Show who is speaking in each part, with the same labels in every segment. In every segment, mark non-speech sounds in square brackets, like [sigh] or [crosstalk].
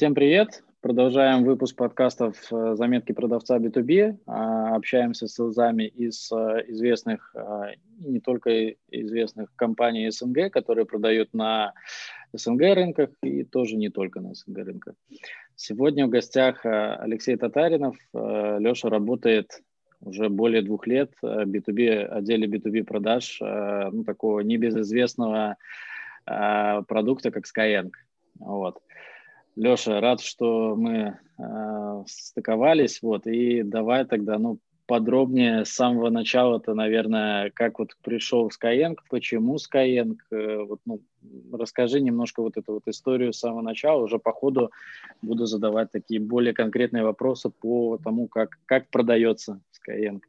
Speaker 1: Всем привет! Продолжаем выпуск подкастов э, «Заметки продавца B2B». А, общаемся с СЛЗами из э, известных, э, не только известных компаний СНГ, которые продают на СНГ рынках и тоже не только на СНГ рынках. Сегодня в гостях Алексей Татаринов. Леша работает уже более двух лет в B2B, отделе B2B продаж ну, такого небезызвестного продукта, как Skyeng. Вот. Леша, рад, что мы э, стыковались, вот, и давай тогда, ну, подробнее с самого начала-то, наверное, как вот пришел Skyeng, почему Skyeng, э, вот, ну, расскажи немножко вот эту вот историю с самого начала, уже по ходу буду задавать такие более конкретные вопросы по тому, как, как продается Skyeng.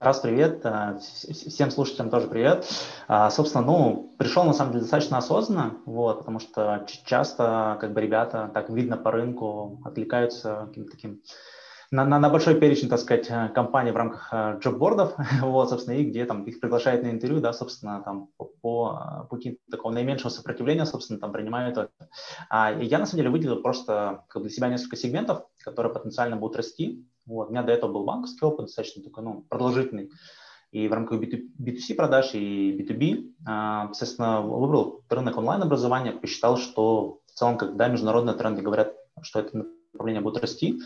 Speaker 2: Раз, привет. А, всем слушателям тоже привет. А, собственно, ну, пришел на самом деле достаточно осознанно, вот, потому что часто как бы ребята, так видно по рынку, отвлекаются каким-то таким на, на, на большой перечень, так сказать, э, компаний в рамках э, джоббордов, [laughs] вот, собственно, и где там их приглашают на интервью, да, собственно, там по, по пути такого наименьшего сопротивления, собственно, там принимают это. А я, на самом деле, выделил просто как для себя несколько сегментов, которые потенциально будут расти, вот. У меня до этого был банковский опыт, достаточно такой, ну, продолжительный. И в рамках B2C продаж и B2B, а, соответственно, выбрал рынок онлайн-образования, посчитал, что в целом, когда международные тренды говорят, что это направление будет расти,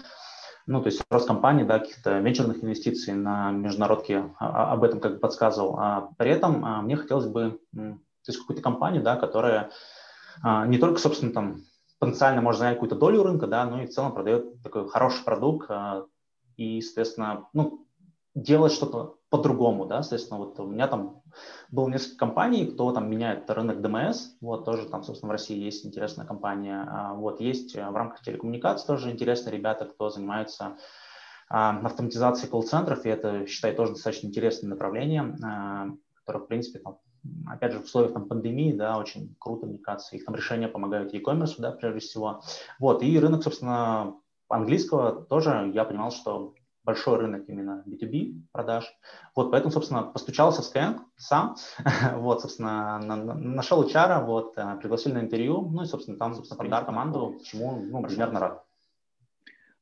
Speaker 2: ну, то есть рост компаний, да, каких-то венчурных инвестиций на международке, а, а, об этом как бы подсказывал. А при этом мне хотелось бы, то есть какую-то компанию, да, которая не только, собственно, там потенциально может занять какую-то долю рынка, да, но и в целом продает такой хороший продукт, и, соответственно, ну, делать что-то по-другому, да, соответственно, вот у меня там было несколько компаний, кто там меняет рынок ДМС, вот тоже там, собственно, в России есть интересная компания, а, вот есть э, в рамках телекоммуникаций тоже интересные ребята, кто занимается а, автоматизацией колл-центров, и это, считаю, тоже достаточно интересное направление, а, которое, в принципе, там, опять же, в условиях там, пандемии, да, очень круто, мне кажется, их там решения помогают e-commerce, да, прежде всего. Вот, и рынок, собственно, английского тоже я понимал, что большой рынок именно B2B продаж. Вот, поэтому, собственно, постучался в Skyeng сам, [laughs] вот, собственно, на, на, нашел HR, вот, э, пригласили на интервью, ну и, собственно, там, собственно, принял команду, чему, ну, примерно рад.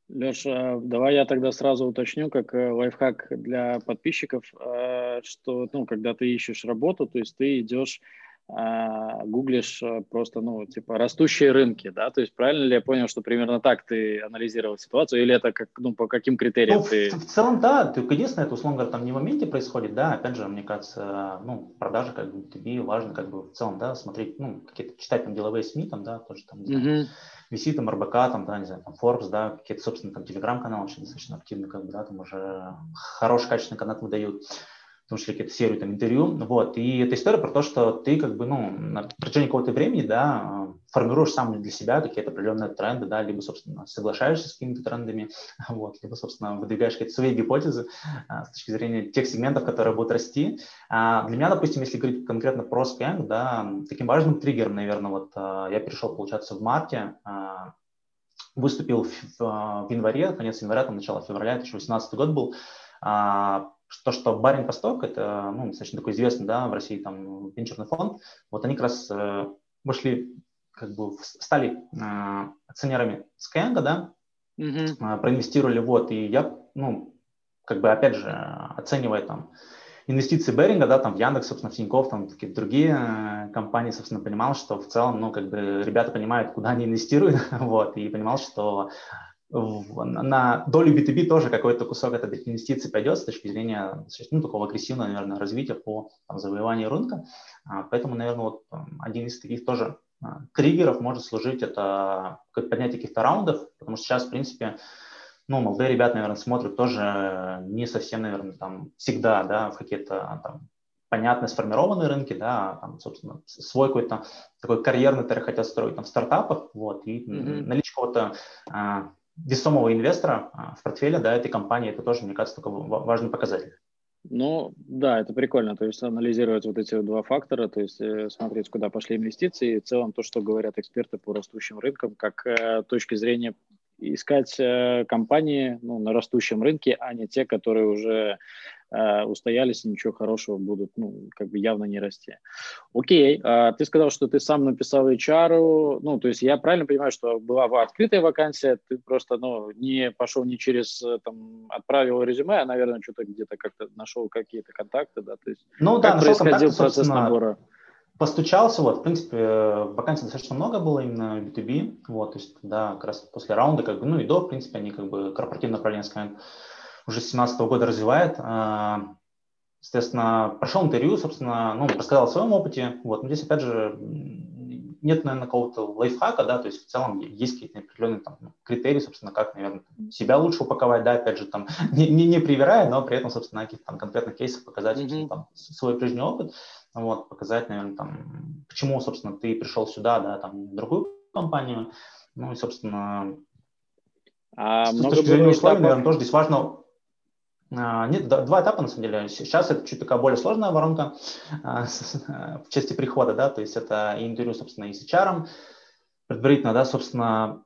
Speaker 1: Леша, давай я тогда сразу уточню, как э, лайфхак для подписчиков, э, что, ну, когда ты ищешь работу, то есть ты идешь гуглишь э, просто, ну, типа, растущие рынки, да, то есть правильно ли я понял, что примерно так ты анализировал ситуацию, или это как, ну, по каким критериям ну, ты...
Speaker 2: В, в целом, да, только единственное, это, условно говоря, там не в моменте происходит, да, опять же, мне кажется, ну, продажи, как бы, тебе важно, как бы, в целом, да, смотреть, ну, какие-то, читать там деловые СМИ, там, да, тоже там, не знаю, висит там РБК, там, да, не знаю, там, Forbes, да, какие-то, собственно, там, телеграм-каналы очень достаточно активны, как бы, да, там уже хороший, качественный контент выдают том числе какие-то серию там интервью, вот, и это история про то, что ты как бы, ну, на протяжении какого-то времени, да, формируешь сам для себя какие-то определенные тренды, да, либо, собственно, соглашаешься с какими-то трендами, [laughs] вот, либо, собственно, выдвигаешь какие-то свои гипотезы а, с точки зрения тех сегментов, которые будут расти. А для меня, допустим, если говорить конкретно про Skyeng, да, таким важным триггером, наверное, вот а, я перешел, получается, в марте, а, выступил в, в, в январе, конец января, там, начало февраля, 2018 год был, а, то, что Барин Восток, это ну, достаточно такой известный да, в России там, венчурный фонд, вот они как раз э, вышли, как бы стали э, акционерами Skyeng, да, mm-hmm. э, проинвестировали, вот, и я, ну, как бы, опять же, оценивая там инвестиции Беринга, да, там в Яндекс, собственно, в Тинькофф, там какие-то другие э, компании, собственно, понимал, что в целом, ну, как бы ребята понимают, куда они инвестируют, [laughs] вот, и понимал, что на долю B2B тоже какой-то кусок от этих инвестиций пойдет с точки зрения ну, такого агрессивного, наверное, развития по там, завоеванию рынка. А, поэтому, наверное, вот один из таких тоже а, триггеров может служить это как поднятие каких-то раундов, потому что сейчас, в принципе, ну, молодые ребята, наверное, смотрят тоже не совсем, наверное, там всегда, да, в какие-то там понятно сформированные рынки, да, там, собственно, свой какой-то такой карьерный трек хотят строить там в стартапах, вот, и mm-hmm. наличие какого-то а, весомого инвестора а, в портфеле да, этой компании, это тоже, мне кажется, такой важный показатель.
Speaker 1: Ну, да, это прикольно, то есть анализировать вот эти два фактора, то есть э, смотреть, куда пошли инвестиции, и в целом то, что говорят эксперты по растущим рынкам, как э, точки зрения искать э, компании ну, на растущем рынке, а не те, которые уже э, устоялись и ничего хорошего будут, ну, как бы явно не расти. Окей, э, ты сказал, что ты сам написал HR, ну, то есть я правильно понимаю, что была открытая вакансия, ты просто, ну, не пошел не через, э, там, отправил резюме, а, наверное, что-то где-то как-то нашел какие-то контакты, да, то есть
Speaker 2: ну, да,
Speaker 1: как происходил процесс набора?
Speaker 2: постучался, вот, в принципе, вакансий достаточно много было именно B2B, вот, то есть, да, как раз после раунда, как бы, ну и до, в принципе, они как бы корпоративное направление Skynet уже с 2017 года развивает, а, естественно, прошел интервью, собственно, ну, рассказал о своем опыте, вот, но здесь, опять же, нет, наверное, какого-то лайфхака, да, то есть в целом есть какие-то определенные там, критерии, собственно, как, наверное, себя лучше упаковать, да, опять же, там, [laughs] не, не, не привирая, но при этом, собственно, каких-то там конкретных кейсах показать, mm-hmm. там, свой прежний опыт вот, показать, наверное, там, почему, собственно, ты пришел сюда, да, там, в другую компанию, ну и, собственно,
Speaker 1: а с много точки зрения
Speaker 2: условий, наверное, тоже здесь важно нет, два этапа на самом деле. Сейчас это чуть такая более сложная воронка [laughs] а, в части прихода, да, то есть это интервью, собственно, и с HR, предварительно, да, собственно,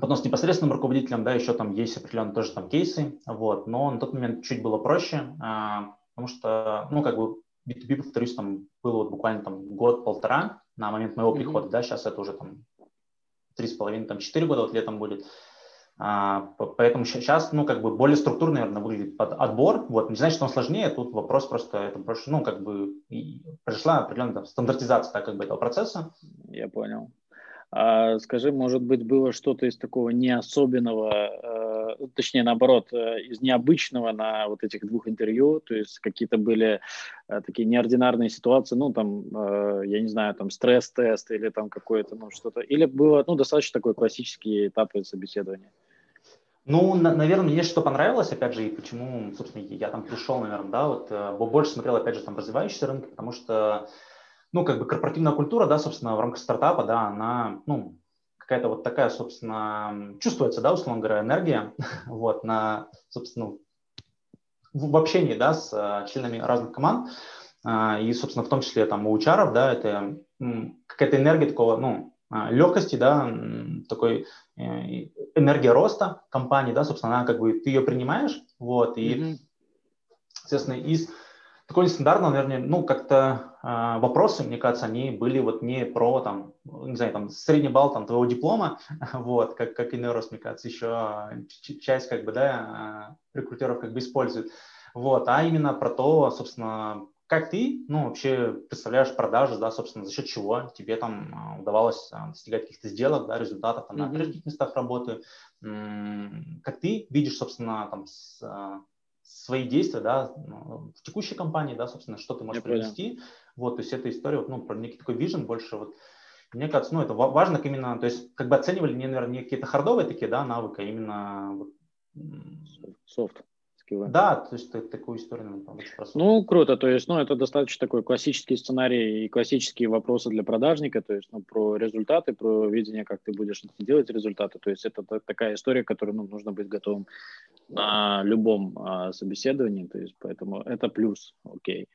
Speaker 2: потом с непосредственным руководителем, да, еще там есть определенные тоже там кейсы, вот, но на тот момент чуть было проще, а, потому что, ну, как бы B2B, повторюсь, там было вот буквально там год-полтора на момент моего mm-hmm. прихода, да, сейчас это уже там три с половиной, там четыре года вот летом будет. А, поэтому сейчас, ну, как бы более структурно, наверное, выглядит под отбор. Вот, не значит, что он сложнее, тут вопрос просто, это просто, ну, как бы произошла определенная там, стандартизация, так, как бы, этого процесса.
Speaker 1: Я понял. А, скажи, может быть, было что-то из такого не особенного, э, точнее, наоборот, э, из необычного на вот этих двух интервью, то есть какие-то были э, такие неординарные ситуации, ну, там, я не знаю, там, стресс-тест или там какое-то, ну, что-то, или было, ну, достаточно такой классический этап собеседования?
Speaker 2: Ну, на, наверное, мне что понравилось, опять же, и почему, собственно, я там пришел, наверное, да, вот, больше смотрел, опять же, там, развивающиеся рынки, потому что ну, как бы корпоративная культура, да, собственно, в рамках стартапа, да, она, ну, какая-то вот такая, собственно, чувствуется, да, условно говоря, энергия, [laughs] вот, на, собственно, в, общении, да, с uh, членами разных команд, uh, и, собственно, в том числе там у HR, да, это какая-то энергия такого, ну, uh, легкости, да, такой э, энергия роста компании, да, собственно, она как бы, ты ее принимаешь, вот, и, mm-hmm. соответственно, из такой нестандартный, наверное, ну, как-то э, вопросы, мне кажется, они были вот не про, там, не знаю, там, средний балл там, твоего диплома, [laughs] вот, как, как иной раз, мне кажется, еще часть, как бы, да, рекрутеров как бы используют, вот, а именно про то, собственно, как ты, ну, вообще представляешь продажи, да, собственно, за счет чего тебе там удавалось достигать каких-то сделок, да, результатов там, mm-hmm. на прежних местах работы, как ты видишь, собственно, там, с, свои действия, да, ну, в текущей компании, да, собственно, что ты можешь Я принести. Понял. Вот, то есть эта история, вот, ну, про некий такой вижен больше вот, мне кажется, ну, это важно именно, то есть, как бы оценивали не, наверное, не какие-то хардовые такие, да, навыки, а именно вот,
Speaker 1: софт
Speaker 2: скиллы. Да, то есть такую историю нам
Speaker 1: там Ну, круто, то есть, ну, это достаточно такой классический сценарий и классические вопросы для продажника, то есть, ну, про результаты, про видение, как ты будешь делать результаты, то есть это такая история, которую, ну, нужно быть готовым на любом а, собеседовании, то есть, поэтому это плюс, окей.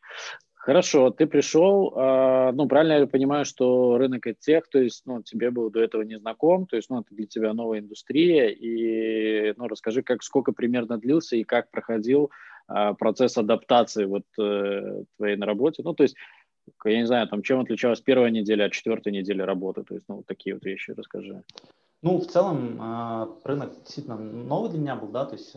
Speaker 1: Хорошо, ты пришел, э, ну, правильно я понимаю, что рынок тех, то есть, ну, тебе был до этого не знаком, то есть, ну, это для тебя новая индустрия, и, ну, расскажи, как, сколько примерно длился и как проходил э, процесс адаптации вот э, твоей на работе, ну, то есть, я не знаю, там, чем отличалась первая неделя от четвертой недели работы, то есть, ну, вот такие вот вещи расскажи.
Speaker 2: Ну, в целом, э, рынок действительно новый для меня был, да, то есть,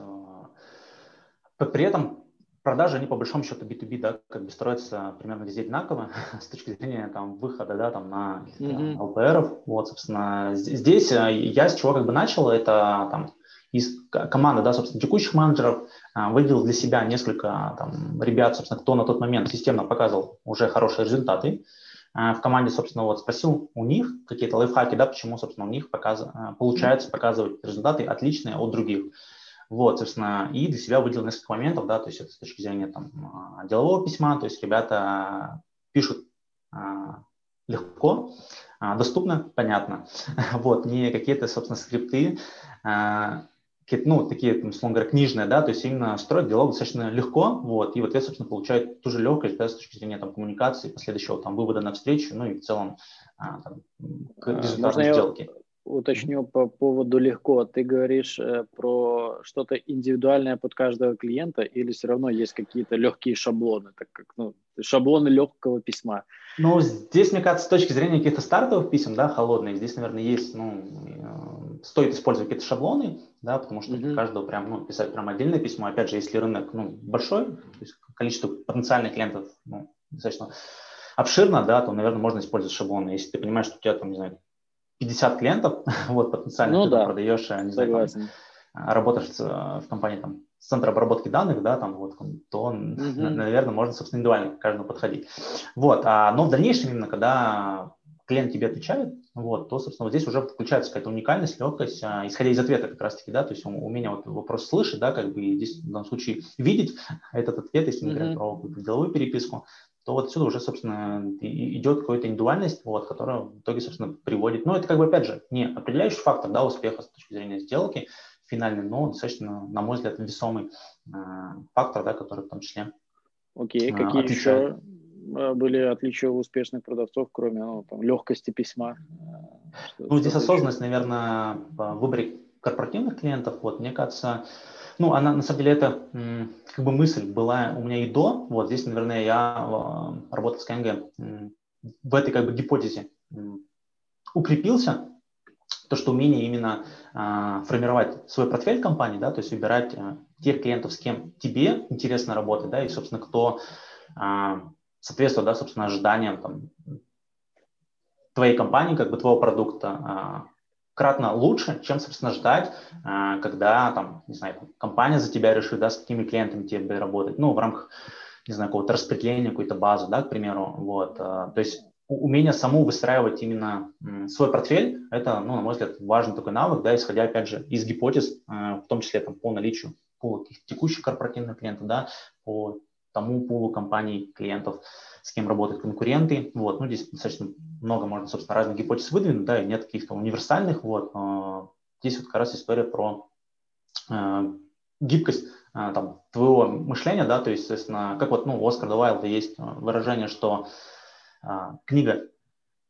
Speaker 2: при этом продажи, они по большому счету B2B, да, как бы строятся примерно везде одинаково [laughs] с точки зрения там выхода, да, там на mm-hmm. LPR. Вот, собственно, здесь э, я с чего как бы начал, это там из команды, да, собственно, текущих менеджеров, э, выделил для себя несколько там ребят, собственно, кто на тот момент системно показывал уже хорошие результаты э, в команде, собственно, вот спросил у них какие-то лайфхаки, да, почему, собственно, у них показ... получается показывать результаты отличные от других. Вот, собственно, и для себя выделил несколько моментов, да, то есть это с точки зрения там, а, делового письма, то есть ребята пишут а, легко, а, доступно, понятно. [laughs] Вот, не какие-то, собственно, скрипты, а, какие ну, такие, там, условно говоря, книжные, да, то есть именно строить диалог достаточно легко, вот, и вот я, собственно, получаю ту же легкость, да, с точки зрения там коммуникации, последующего там вывода на встречу, ну и в целом там,
Speaker 1: к результату сделки. Я уточню по поводу легко. Ты говоришь э, про что-то индивидуальное под каждого клиента или все равно есть какие-то легкие шаблоны, так как ну, шаблоны легкого письма?
Speaker 2: Ну, здесь, мне кажется, с точки зрения каких-то стартовых писем, да, холодных, здесь, наверное, есть, ну, э, стоит использовать какие-то шаблоны, да, потому что mm-hmm. каждого прям, ну, писать прям отдельное письмо. Опять же, если рынок, ну, большой, то есть количество потенциальных клиентов, ну, достаточно обширно, да, то, наверное, можно использовать шаблоны. Если ты понимаешь, что у тебя там, не знаю, 50 клиентов, [laughs] вот, потенциально ну, ты да. продаешь, не знаю, там, работаешь в компании там с центра обработки данных, да, там вот, то, mm-hmm. [laughs] наверное, можно, собственно, индивидуально к каждому подходить. Вот, а, но в дальнейшем именно, когда клиент тебе отвечает, вот, то, собственно, вот здесь уже включается какая-то уникальность, легкость, а, исходя из ответа как раз-таки, да, то есть умение вот вопрос слышать, да, как бы здесь в данном случае видеть [laughs] этот ответ, если мы говорим mm-hmm. про деловую переписку, то вот отсюда уже, собственно, идет какая-то индивидуальность, вот, которая в итоге, собственно, приводит. Ну, это как бы, опять же, не определяющий фактор да, успеха с точки зрения сделки финальной, но достаточно, на мой взгляд, весомый э, фактор, да, который в том числе
Speaker 1: Окей, okay. какие отличает. еще э, были отличия у успешных продавцов, кроме ну, там, легкости письма?
Speaker 2: Что, ну, здесь осознанность, наверное, в выборе корпоративных клиентов. Вот, мне кажется, ну, она, на самом деле, это как бы мысль была у меня и до. Вот здесь, наверное, я э, работал с КНГ в этой как бы гипотезе укрепился, то, что умение именно а, формировать свой портфель компании, да, то есть выбирать а, тех клиентов, с кем тебе интересно работать, да, и, собственно, кто а, соответствует, да, собственно, ожиданиям там, твоей компании, как бы твоего продукта, а, кратно лучше, чем, собственно, ждать, а, когда, там, не знаю, компания за тебя решит, да, с какими клиентами тебе работать, ну, в рамках, не знаю, какого-то распределения, какой-то базы, да, к примеру, вот, а, то есть умение саму выстраивать именно свой портфель, это, ну, на мой взгляд, важный такой навык, да, исходя, опять же, из гипотез, а, в том числе там, по наличию пула текущих корпоративных клиентов, да, по тому пулу компаний, клиентов, с кем работают конкуренты. Вот, ну, здесь достаточно много можно, собственно, разных гипотез выдвинуть, да, и нет каких-то универсальных. Вот. Здесь вот как раз история про э, гибкость э, там, твоего мышления, да, то есть, естественно, как вот, ну, у Оскара Уайлда есть выражение, что книга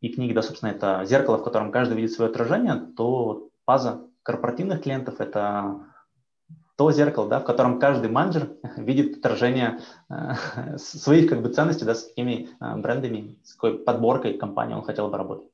Speaker 2: и книги, да, собственно, это зеркало, в котором каждый видит свое отражение, то база корпоративных клиентов – это то зеркало, да, в котором каждый менеджер [laughs] видит отражение э, [laughs] своих как бы ценностей, да, с какими э, брендами, с какой подборкой компании он хотел бы работать.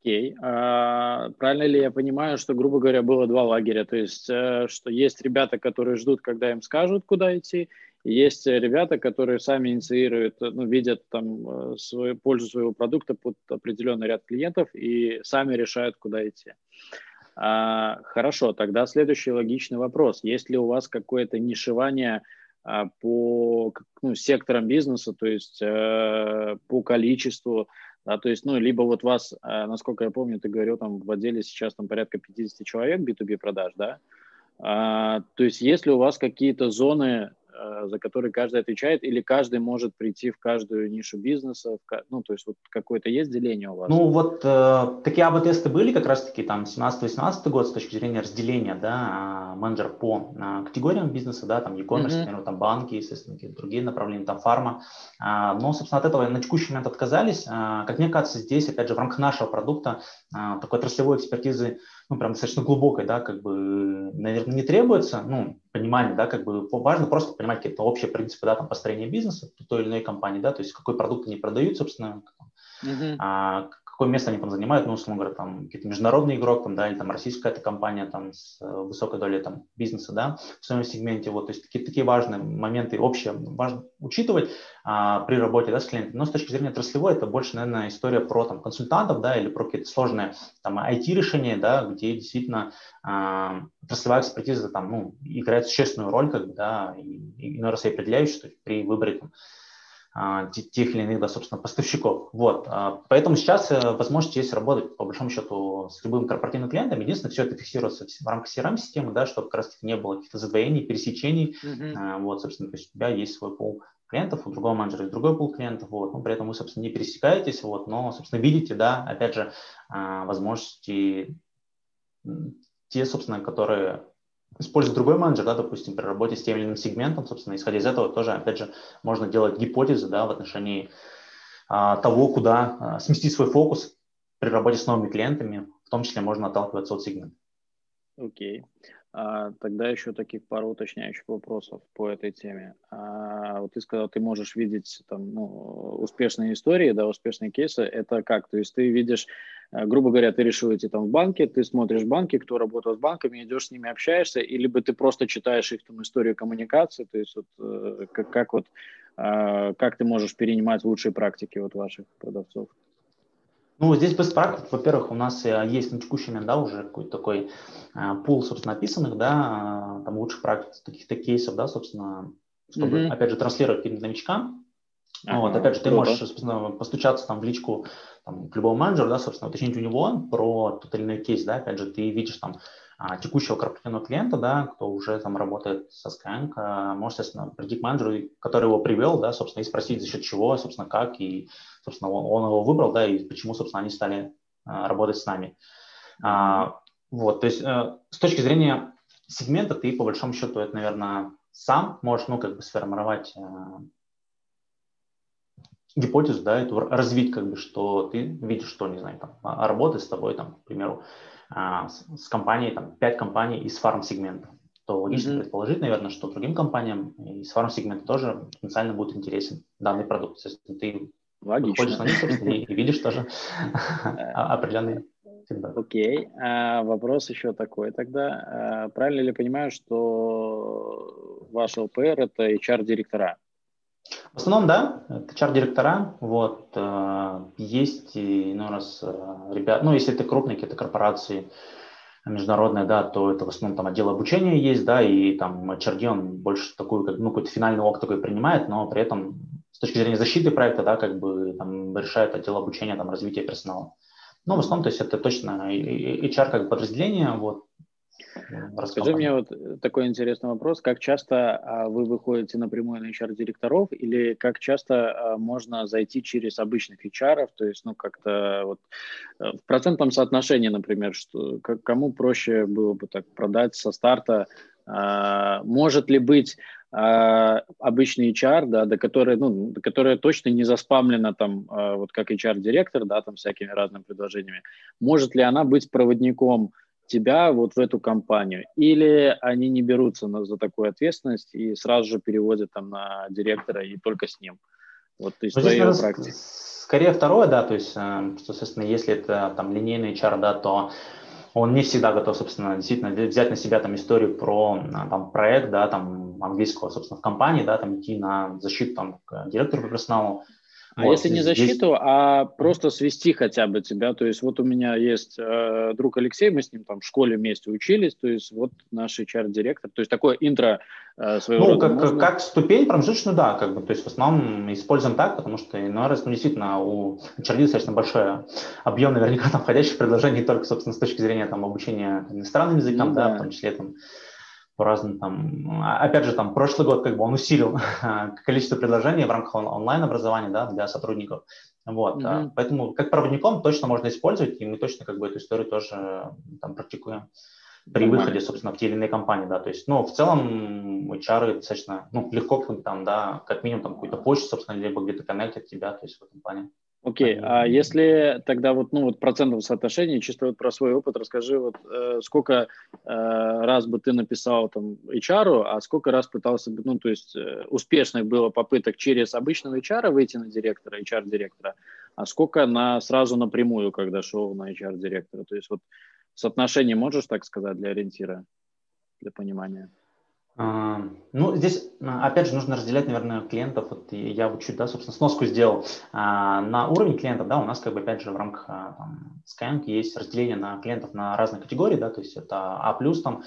Speaker 1: Окей. Okay. А, правильно ли я понимаю, что, грубо говоря, было два лагеря? То есть, э, что есть ребята, которые ждут, когда им скажут, куда идти, и есть ребята, которые сами инициируют, ну, видят там свою, пользу своего продукта под определенный ряд клиентов и сами решают, куда идти. А, хорошо, тогда следующий логичный вопрос. Есть ли у вас какое-то нишевание а, по ну, секторам бизнеса, то есть э, по количеству, да, то есть, ну, либо вот вас, э, насколько я помню, ты говорил, там в отделе сейчас там порядка 50 человек B2B продаж, да, а, то есть есть ли у вас какие-то зоны за который каждый отвечает, или каждый может прийти в каждую нишу бизнеса, в, ну, то есть вот какое-то есть деление у вас?
Speaker 2: Ну, вот э, такие АБ-тесты были как раз-таки там 17-18 год с точки зрения разделения, да, а, менеджер по а, категориям бизнеса, да, там e-commerce, mm-hmm. например, там банки, естественно, какие-то другие направления, там фарма, а, но, собственно, от этого на текущий момент отказались. А, как мне кажется, здесь, опять же, в рамках нашего продукта а, такой отраслевой экспертизы ну, прям достаточно глубокой, да, как бы, наверное, не требуется, ну, понимание, да, как бы важно просто понимать какие-то общие принципы, да, там, построения бизнеса той или иной компании, да, то есть какой продукт они продают, собственно, uh-huh. а, какое место они там занимают, ну, условно говоря, там, какие-то международный игрок, там, да, или там российская эта компания, там, с э, высокой долей, там, бизнеса, да, в своем сегменте, вот, то есть такие, такие важные моменты общие важно учитывать а, при работе, да, с клиентами, но с точки зрения отраслевой это больше, наверное, история про, там, консультантов, да, или про какие-то сложные, там, IT-решения, да, где действительно а, отраслевая экспертиза, там, ну, играет существенную роль, как бы, да, и, и раз и определяющую при выборе, там, тех или иных, да, собственно, поставщиков. Вот. А, поэтому сейчас э, возможность есть работать, по большому счету, с любым корпоративным клиентом. Единственное, все это фиксируется в рамках CRM-системы, да, чтобы как раз не было каких-то задвоений, пересечений. Mm-hmm. Вот, собственно, то есть у тебя есть свой пол клиентов, у другого менеджера есть другой пул клиентов, вот, но при этом вы, собственно, не пересекаетесь, вот, но, собственно, видите, да, опять же, возможности те, собственно, которые использовать другой менеджер, да, допустим, при работе с тем или иным сегментом, собственно, исходя из этого тоже, опять же, можно делать гипотезы, да, в отношении а, того, куда а, сместить свой фокус при работе с новыми клиентами, в том числе можно отталкиваться от сегмента.
Speaker 1: Окей. А, тогда еще таких пару уточняющих вопросов по этой теме. А, вот ты сказал, ты можешь видеть там, ну, успешные истории, да, успешные кейсы. Это как? То есть ты видишь, грубо говоря, ты решил идти там в банке, ты смотришь банки, кто работает с банками, идешь с ними общаешься, или бы ты просто читаешь их там историю коммуникации, то есть вот э, как, как вот а, как ты можешь перенимать лучшие практики вот ваших продавцов?
Speaker 2: Ну, здесь без практик, во-первых, у нас э, есть на текущий момент, да, уже какой-то такой а, пул, собственно, описанных, да, там лучших практик, таких-то кейсов, да, собственно, чтобы, mm-hmm. опять же, транслировать новичкам. Ага, вот, опять же, ты круто. можешь, собственно, постучаться там в личку там, к любому менеджеру, да, собственно, уточнить у него про тот или иной кейс, да, опять же, ты видишь там а, текущего корпоративного клиента, да, кто уже там работает со Skyeng, а, может, естественно, прийти к менеджеру, который его привел, да, собственно, и спросить, за счет чего, собственно, как, и, собственно, он, он его выбрал, да, и почему, собственно, они стали а, работать с нами. А, вот, то есть э, с точки зрения сегмента ты, по большому счету, это, наверное, сам можешь, ну, как бы сформировать гипотезу, да, эту развить, как бы, что ты видишь, что, не знаю, там, работает с тобой, там, к примеру, а, с, с компанией, там, 5 компаний из фарм-сегмента, то логично mm-hmm. предположить, наверное, что другим компаниям из фарм-сегмента тоже потенциально будет интересен данный продукт. То есть ты Логично. выходишь на них, собственно, и, и видишь тоже [laughs] определенный
Speaker 1: Окей. А, вопрос еще такой тогда. А, правильно ли понимаю, что ваш ЛПР – это HR-директора?
Speaker 2: В основном, да, HR-директора, вот, э, есть, ну, раз э, ребят, ну, если это крупные какие-то корпорации международные, да, то это в основном там отдел обучения есть, да, и там HRD, он больше такую, как, ну, какой-то финальный опыт такой принимает, но при этом с точки зрения защиты проекта, да, как бы там решает отдел обучения, там, развития персонала. Ну, в основном, то есть это точно HR как подразделение, вот,
Speaker 1: Расскажи мне вот э, такой интересный вопрос. Как часто а, вы выходите напрямую на HR-директоров или как часто а, можно зайти через обычных HR, то есть, ну, как-то вот э, в процентном соотношении, например, что кому проще было бы так продать со старта, а, может ли быть а, обычный HR, да, до которой, ну, до которой точно не заспамлена там, а, вот как HR-директор, да, там всякими разными предложениями, может ли она быть проводником тебя вот в эту компанию, или они не берутся на, за такую ответственность и сразу же переводят там на директора и только с ним.
Speaker 2: Вот из ну, твоей здесь, практики. Скорее второе, да, то есть, э, что, соответственно, если это там линейный HR, да, то он не всегда готов, собственно, действительно взять на себя там историю про там, проект, да, там английского, собственно, в компании, да, там идти на защиту там к директору по персоналу,
Speaker 1: а вот, если не защиту, здесь... а просто свести хотя бы тебя, то есть вот у меня есть э, друг Алексей, мы с ним там в школе вместе учились, то есть вот наш HR-директор, то есть такое интро э, своего
Speaker 2: Ну, как, можно... как ступень промежуточную, да, как бы, то есть в основном используем так, потому что иной раз, ну, действительно, у HR достаточно большой объем наверняка там входящих предложений только, собственно, с точки зрения там обучения иностранным языкам, ну, да, да, в том числе там по разным там, а, опять же, там прошлый год как бы он усилил [laughs] количество предложений в рамках онлайн образования, да, для сотрудников. Вот, mm-hmm. поэтому как проводником точно можно использовать, и мы точно как бы эту историю тоже там практикуем при mm-hmm. выходе, собственно, в те или иные компании, да, то есть, ну, в целом HR достаточно, ну, легко там, да, как минимум там какую-то почту, собственно, либо где-то коннектит тебя, то есть в этом плане.
Speaker 1: Окей, okay. а если тогда вот, ну, вот процентов соотношения, чисто вот про свой опыт расскажи, вот э, сколько э, раз бы ты написал там HR, а сколько раз пытался бы, ну, то есть э, успешных было попыток через обычного HR выйти на директора, HR-директора, а сколько на сразу напрямую, когда шел на HR-директора, то есть вот соотношение можешь так сказать для ориентира, для понимания?
Speaker 2: А, ну, здесь, а, опять же, нужно разделять, наверное, клиентов. Вот я вот чуть, да, собственно, сноску сделал. А, на уровень клиента, да, у нас, как бы, опять же, в рамках там, Skyeng есть разделение на клиентов на разные категории, да, то есть это А+, там,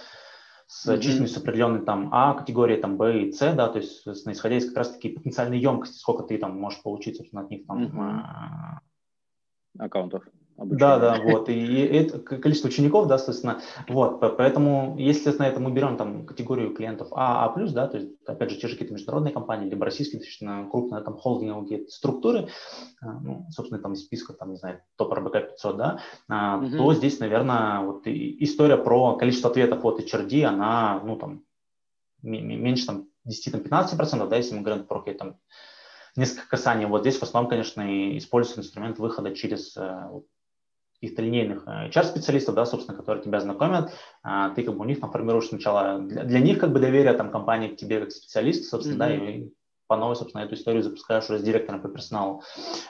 Speaker 2: с mm-hmm. численностью определенной там А категории, там Б и С, да, то есть, исходя из как раз-таки потенциальной емкости, сколько ты там можешь получить, собственно, от них там mm-hmm.
Speaker 1: аккаунтов
Speaker 2: обучения. Да, да, вот, и, и это количество учеников, да, соответственно, вот, поэтому, если, соответственно, это мы берем там категорию клиентов А, А+, да, то есть, опять же, те же какие-то международные компании, либо российские, достаточно крупные там холдинговые структуры, а, ну, собственно, там из списка, там, не знаю, топ РБК 500, да, угу. то здесь, наверное, вот история про количество ответов от HRD, она, ну, там, меньше, там, 10-15%, да, если мы говорим про какие-то там несколько касаний. Вот здесь в основном, конечно, используется инструмент выхода через э, каких-то линейных HR-специалистов, да, собственно, которые тебя знакомят, ты как бы у них там формируешь сначала, для, для них как бы доверие там компании к тебе как специалисту, собственно, mm-hmm. да, и по новой, собственно, эту историю запускаешь уже с директором по персоналу.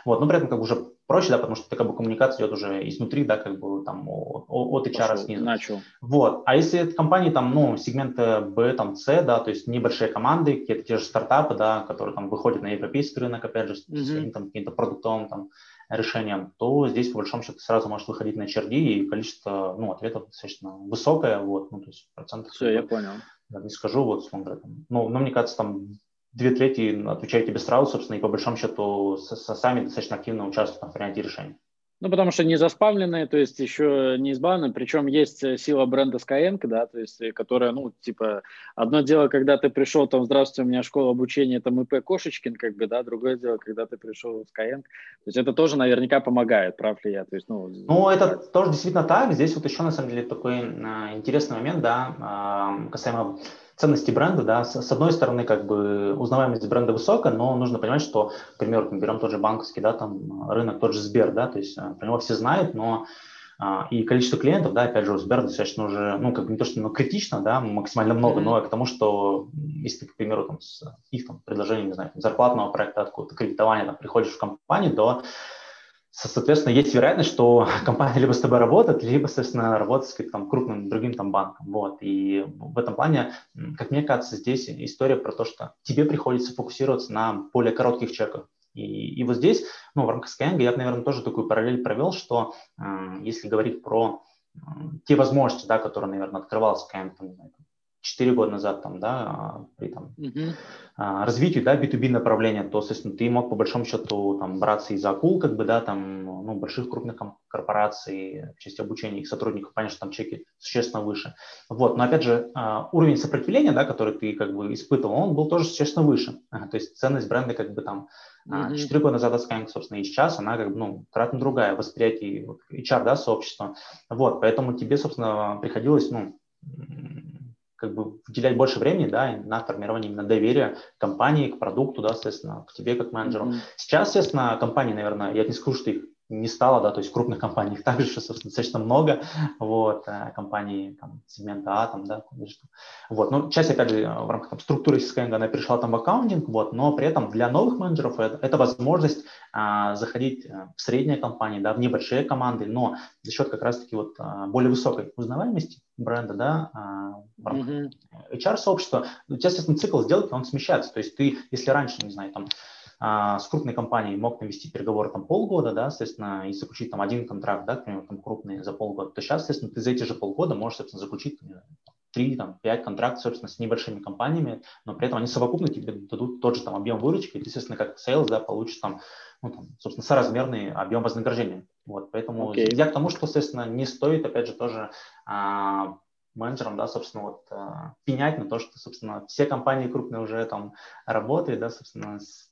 Speaker 2: Вот, но при этом как бы уже проще, да, потому что ты, как бы коммуникация идет уже изнутри, да, как бы там от HR Пошел, снизу. Начал. Вот, а если это компании там, ну, сегмента B, там, C, да, то есть небольшие команды, какие-то те же стартапы, да, которые там выходят на европейский рынок, опять же, mm-hmm. с каким-то каким-то продуктовым там решением, то здесь, по большому счету, сразу может выходить на HRD, и количество, ну, ответов достаточно высокое, вот, ну, то есть процентов.
Speaker 1: Все, я понял.
Speaker 2: Да, не скажу, вот, там, ну, но мне кажется, там две трети отвечают тебе сразу, собственно, и по большому счету с, с, сами достаточно активно участвуют в принятии решений.
Speaker 1: Ну, потому что не заспавленные, то есть еще не избавлены, причем есть э, сила бренда Skyeng, да, то есть, э, которая, ну, типа, одно дело, когда ты пришел, там, здравствуйте, у меня школа обучения, там, ИП Кошечкин, как бы, да, другое дело, когда ты пришел в Skyeng, то есть это тоже наверняка помогает, прав ли я, то есть,
Speaker 2: ну... Ну, это тоже действительно так, здесь вот еще, на самом деле, такой а, интересный момент, да, а, касаемо ценности бренда, да, с, с одной стороны, как бы узнаваемость бренда высокая, но нужно понимать, что, к примеру, мы берем тот же банковский, да, там рынок, тот же Сбер, да, то есть э, про него все знают, но а, и количество клиентов, да, опять же, у Сбера достаточно уже, ну, как бы не то, что ну, критично, да, максимально много, mm-hmm. но к тому, что если ты, к примеру, там, с их там предложений, не знаю, зарплатного проекта, откуда-то кредитования, там, приходишь в компанию, то Соответственно, есть вероятность, что [laughs] компания либо с тобой работает, либо, соответственно, работает с там, крупным другим там, банком. Вот. И в этом плане, как мне кажется, здесь история про то, что тебе приходится фокусироваться на более коротких чеках. И, и вот здесь, ну, в рамках Skyeng я наверное, тоже такую параллель провел, что э, если говорить про те возможности, да, которые, наверное, открывал Skyeng, 4 года назад, там, да, при там, uh-huh. развитии, да, B2B направления, то, соответственно, ты мог по большому счету там браться из акул, как бы, да, там, ну, больших крупных корпораций в части обучения их сотрудников, понятно, что там чеки существенно выше. Вот, но, опять же, а, уровень сопротивления, да, который ты, как бы, испытывал, он был тоже существенно выше. То есть ценность бренда, как бы, там, uh-huh. 4 года назад Skyeng, собственно, и сейчас, она, как бы, ну, кратно другая, восприятие HR, да, сообщества. Вот, поэтому тебе, собственно, приходилось, ну, как бы уделять больше времени, да, на формирование именно доверия компании к продукту, да, соответственно, к тебе как менеджеру. Mm-hmm. Сейчас, естественно, компании, наверное, я не скажу, что их не стало, да, то есть крупных компаний их [laughs] также, собственно, достаточно много, вот, э, компании там, сегмента А, там, да, вот, ну, часть, опять же, в рамках там, структуры Skyeng она перешла там в аккаунтинг, вот, но при этом для новых менеджеров это, это возможность а, заходить э, в средние компании, да, в небольшие команды, но за счет как раз-таки вот более высокой узнаваемости бренда, да, а, в рамках mm-hmm. HR-сообщества, у тебя, естественно, цикл сделки, он смещается, то есть ты, если раньше, не знаю, там, с крупной компанией мог навести переговоры там полгода, да, соответственно, и заключить там один контракт, да, к примеру, там крупный за полгода, то сейчас, соответственно, ты за эти же полгода можешь, собственно, заключить три, там, пять контрактов, собственно, с небольшими компаниями, но при этом они совокупно тебе дадут тот же там объем выручки, и ты, естественно, как sales, да, получишь там, ну, там, собственно, соразмерный объем вознаграждения. Вот, поэтому okay. я к тому, что, соответственно, не стоит, опять же, тоже а, менеджерам, да, собственно, вот а, пенять на то, что, собственно, все компании крупные уже там работают, да, собственно, с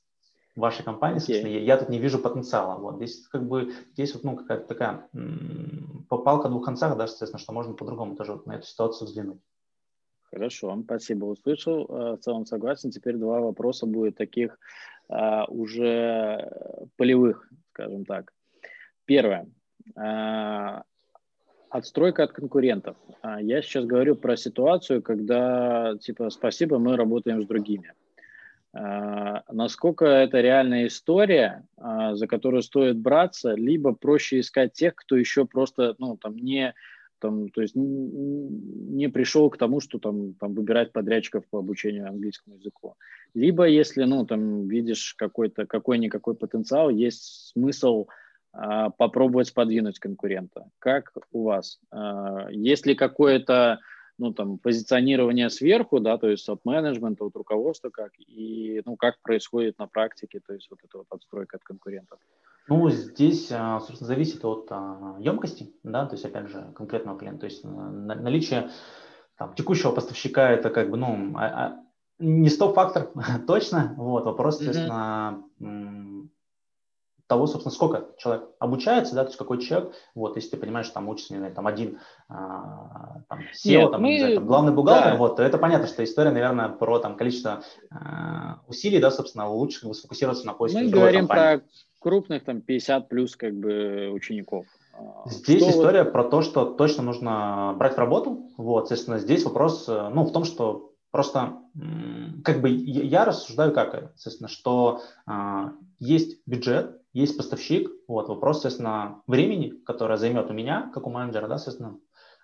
Speaker 2: вашей компании, собственно, я, я тут не вижу потенциала. Вот здесь как бы здесь вот ну какая-то такая попалка двух концах, да, соответственно, что можно по-другому тоже вот на эту ситуацию взглянуть.
Speaker 1: Хорошо, спасибо, услышал, э, в целом согласен. Теперь два вопроса будет таких а, уже полевых, скажем так. Первое. А, отстройка от конкурентов. Я сейчас говорю про ситуацию, когда, типа, спасибо, мы работаем с другими. А, насколько это реальная история, а, за которую стоит браться, либо проще искать тех, кто еще просто, ну, там, не, там, то есть не пришел к тому, что там, там выбирать подрядчиков по обучению английскому языку. Либо, если, ну, там, видишь какой-то, какой-никакой потенциал, есть смысл а, попробовать подвинуть конкурента. Как у вас? Есть ли какое-то ну, там, позиционирование сверху, да, то есть от менеджмента, от руководства как, и, ну, как происходит на практике, то есть вот эта вот отстройка от конкурентов?
Speaker 2: Ну, здесь, а, собственно, зависит от а, емкости, да, то есть, опять же, конкретного клиента, то есть наличие там, текущего поставщика это как бы, ну, а, не стоп-фактор, [laughs] точно, вот, вопрос, соответственно, mm-hmm того, собственно, сколько человек обучается, да, то есть какой человек, вот, если ты понимаешь, что там учится, не знаю, там один а, там, SEO, Нет, там, мы... знаю, там, главный бухгалтер, да. вот, то это понятно, что история, наверное, про там количество а, усилий, да, собственно, лучше как бы, сфокусироваться на поиске
Speaker 1: Мы говорим компании. про крупных, там, 50 плюс, как бы, учеников.
Speaker 2: Здесь что история вот... про то, что точно нужно брать в работу. Вот, соответственно, здесь вопрос, э, ну, в том, что просто как бы я рассуждаю как, естественно, что а, есть бюджет, есть поставщик, вот, вопрос, естественно, времени, которое займет у меня, как у менеджера, да, соответственно,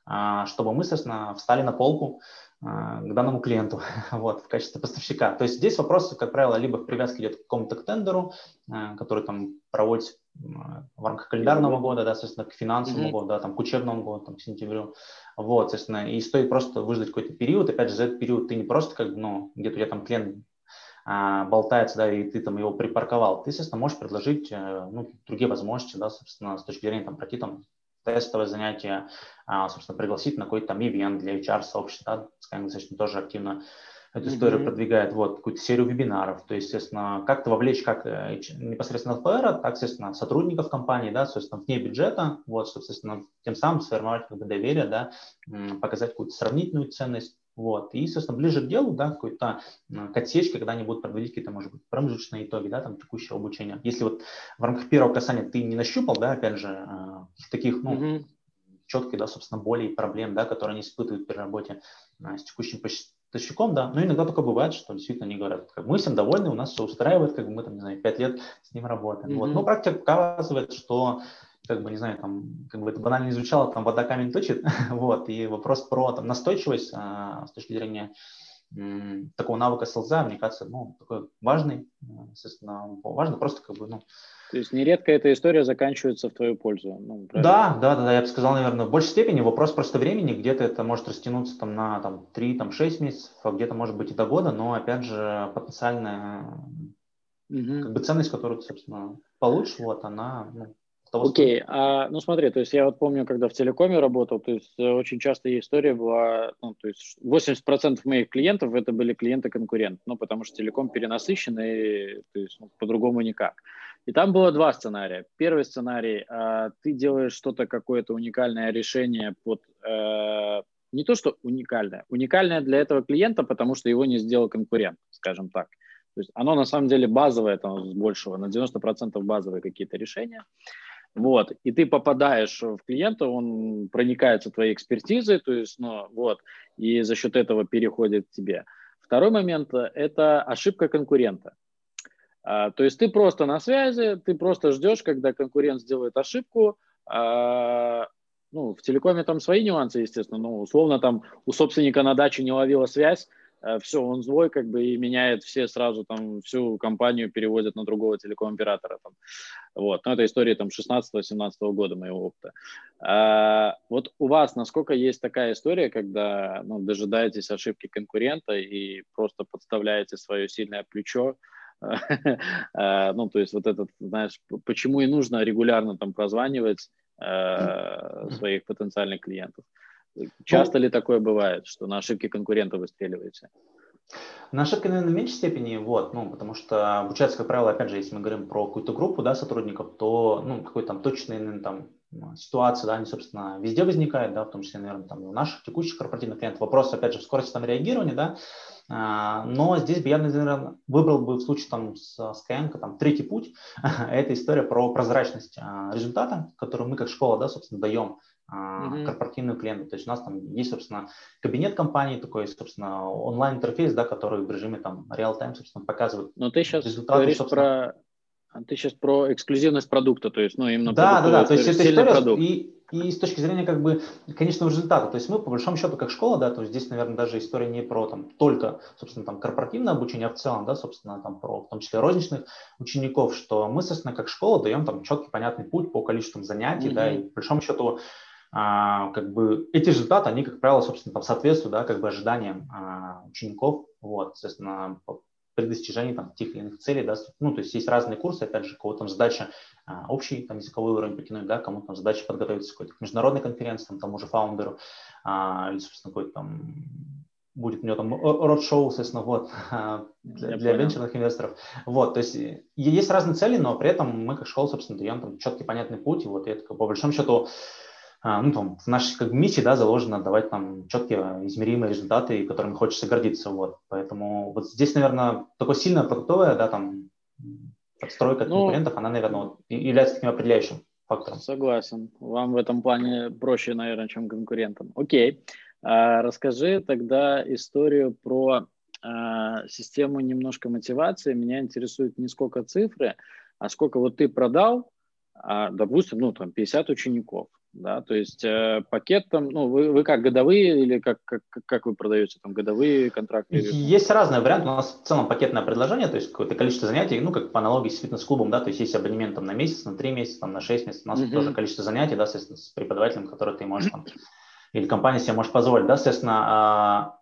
Speaker 2: а, чтобы мы, соответственно, встали на полку, а, к данному клиенту [laughs] вот, в качестве поставщика. То есть здесь вопрос, как правило, либо в привязке идет к какому-то тендеру, а, который там проводится в рамках календарного года, да, соответственно, к финансовому mm-hmm. году, да, там, к учебному году, там, к сентябрю. Вот, соответственно, и стоит просто выждать какой-то период. Опять же, за этот период ты не просто как, ну, где-то у тебя там клиент болтается, да, и ты там его припарковал. Ты, естественно, можешь предложить, э, ну, другие возможности, да, собственно, с точки зрения там пройти там тестовое занятие, а, собственно, пригласить на какой-то там ивент для HR-сообщества, да, Skyeng достаточно тоже активно эту историю mm-hmm. продвигает, вот, какую-то серию вебинаров, то есть, естественно, как-то вовлечь как э, непосредственно ЛПР, так, естественно, сотрудников компании, да, собственно, вне бюджета, вот, собственно, тем самым сформировать как бы доверие, да, показать какую-то сравнительную ценность, вот. И, собственно, ближе к делу, да, какой-то к отсечке, когда они будут подводить какие-то, может быть, промежуточные итоги, да, там, текущего обучения. Если вот в рамках первого касания ты не нащупал, да, опять же, а, таких, ну, mm-hmm. четких, да, собственно, болей проблем, да, которые они испытывают при работе а, с текущим поставщиком, да, но иногда только бывает, что действительно они говорят, как мы всем довольны, у нас все устраивает, как бы мы там, не знаю, пять лет с ним работаем. Mm-hmm. Вот. Но практика показывает, что как бы, не знаю, там, как бы это банально не звучало, там вода камень точит, [laughs] вот, и вопрос про там, настойчивость а, с точки зрения м, такого навыка селза, мне кажется, ну, такой важный, естественно, важно просто как бы, ну,
Speaker 1: то есть нередко эта история заканчивается в твою пользу. Ну,
Speaker 2: да, да, да, да, я бы сказал, наверное, в большей степени вопрос просто времени, где-то это может растянуться там на там, 3-6 там, месяцев, а где-то может быть и до года, но опять же потенциальная угу. как бы ценность, которую ты, собственно, получишь, вот, она ну,
Speaker 1: Окей, okay. а, ну смотри, то есть я вот помню, когда в телекоме работал, то есть э, очень часто история была, ну, то есть 80% моих клиентов это были клиенты-конкуренты, ну, потому что телеком перенасыщен, и то есть ну, по-другому никак. И там было два сценария. Первый сценарий, а, ты делаешь что-то, какое-то уникальное решение под, э, не то что уникальное, уникальное для этого клиента, потому что его не сделал конкурент, скажем так. То есть оно на самом деле базовое, там, с большего, на 90% базовые какие-то решения. Вот, и ты попадаешь в клиента, он проникается твоей экспертизой, то есть, ну, вот, и за счет этого переходит к тебе. Второй момент – это ошибка конкурента. А, то есть ты просто на связи, ты просто ждешь, когда конкурент сделает ошибку. А, ну, в телекоме там свои нюансы, естественно, но условно там у собственника на даче не ловила связь, Э, все, он злой, как бы, и меняет все сразу, там, всю компанию переводят на другого телеком-оператора, там, вот, но это история, там, 16-17 года моего опыта. А, вот у вас насколько есть такая история, когда, ну, дожидаетесь ошибки конкурента и просто подставляете свое сильное плечо, а, [laughs] ну, то есть вот этот, знаешь, почему и нужно регулярно там прозванивать э, своих потенциальных клиентов. Часто ну, ли такое бывает, что на ошибки конкурента выстреливаете?
Speaker 2: На ошибки, наверное, в меньшей степени, вот, ну, потому что обучаться, как правило, опять же, если мы говорим про какую-то группу, да, сотрудников, то, ну, какой-то там точный, наверное, там, ситуация, да, они, собственно, везде возникают, да, в том числе, наверное, там, у наших текущих корпоративных клиентов. Вопрос, опять же, в скорости там реагирования, да, а, но здесь бы я, наверное, выбрал бы в случае там с Skyeng, там, третий путь, [laughs] это история про прозрачность а, результата, которую мы как школа, да, собственно, даем mm-hmm. корпоративную клиенту. То есть у нас там есть, собственно, кабинет компании, такой, собственно, онлайн-интерфейс, да, который в режиме там реал-тайм, собственно, показывает
Speaker 1: Но ты сейчас результаты, говоришь собственно... про... Ты сейчас про эксклюзивность продукта, то есть, ну, именно
Speaker 2: Да, да, да, то есть это история, продукт. и, и с точки зрения, как бы, конечного результата, то есть мы, по большому счету, как школа, да, то есть здесь, наверное, даже история не про, там, только, собственно, там, корпоративное обучение, а в целом, да, собственно, там, про, в том числе, розничных учеников, что мы, собственно, как школа даем там четкий, понятный путь по количеству занятий, mm-hmm. да, и, по большому счету, а, как бы эти результаты, они, как правило, собственно, там, соответствуют, да, как бы ожиданиям а, учеников, вот, соответственно, при достижении там, тех или иных целей, да, ну, то есть есть разные курсы, опять же, кого там задача а, общий там, языковой уровень потянуть, да, кому там задача подготовиться к какой-то международной конференции, там, тому же фаундеру, а, или, собственно, какой-то там будет у него там род-шоу, соответственно, вот, для, для венчурных инвесторов. Вот, то есть есть разные цели, но при этом мы как школа, собственно, даем там четкий, понятный путь, и вот это, по большому счету, ну, там, в нашей как, миссии да, заложено давать там четкие, измеримые результаты, которыми хочется гордиться. Вот. Поэтому вот здесь, наверное, такое сильное продуктовое, да, там, подстройка ну, конкурентов, она, наверное, вот, является таким определяющим. фактором.
Speaker 1: Согласен. Вам в этом плане проще, наверное, чем конкурентам. Окей. А, расскажи тогда историю про а, систему немножко мотивации. Меня интересует не сколько цифры, а сколько вот ты продал, а, допустим, ну, там, 50 учеников да, то есть э, пакет там, ну, вы, вы как, годовые или как, как, как вы продаете там годовые контракты?
Speaker 2: Есть разные варианты, у нас в целом пакетное предложение, то есть какое-то количество занятий, ну, как по аналогии с фитнес-клубом, да, то есть есть абонемент там на месяц, на три месяца, там на шесть месяцев, у нас uh-huh. тоже количество занятий, да, соответственно, с преподавателем, который ты можешь там, или компания себе может позволить, да, соответственно, а,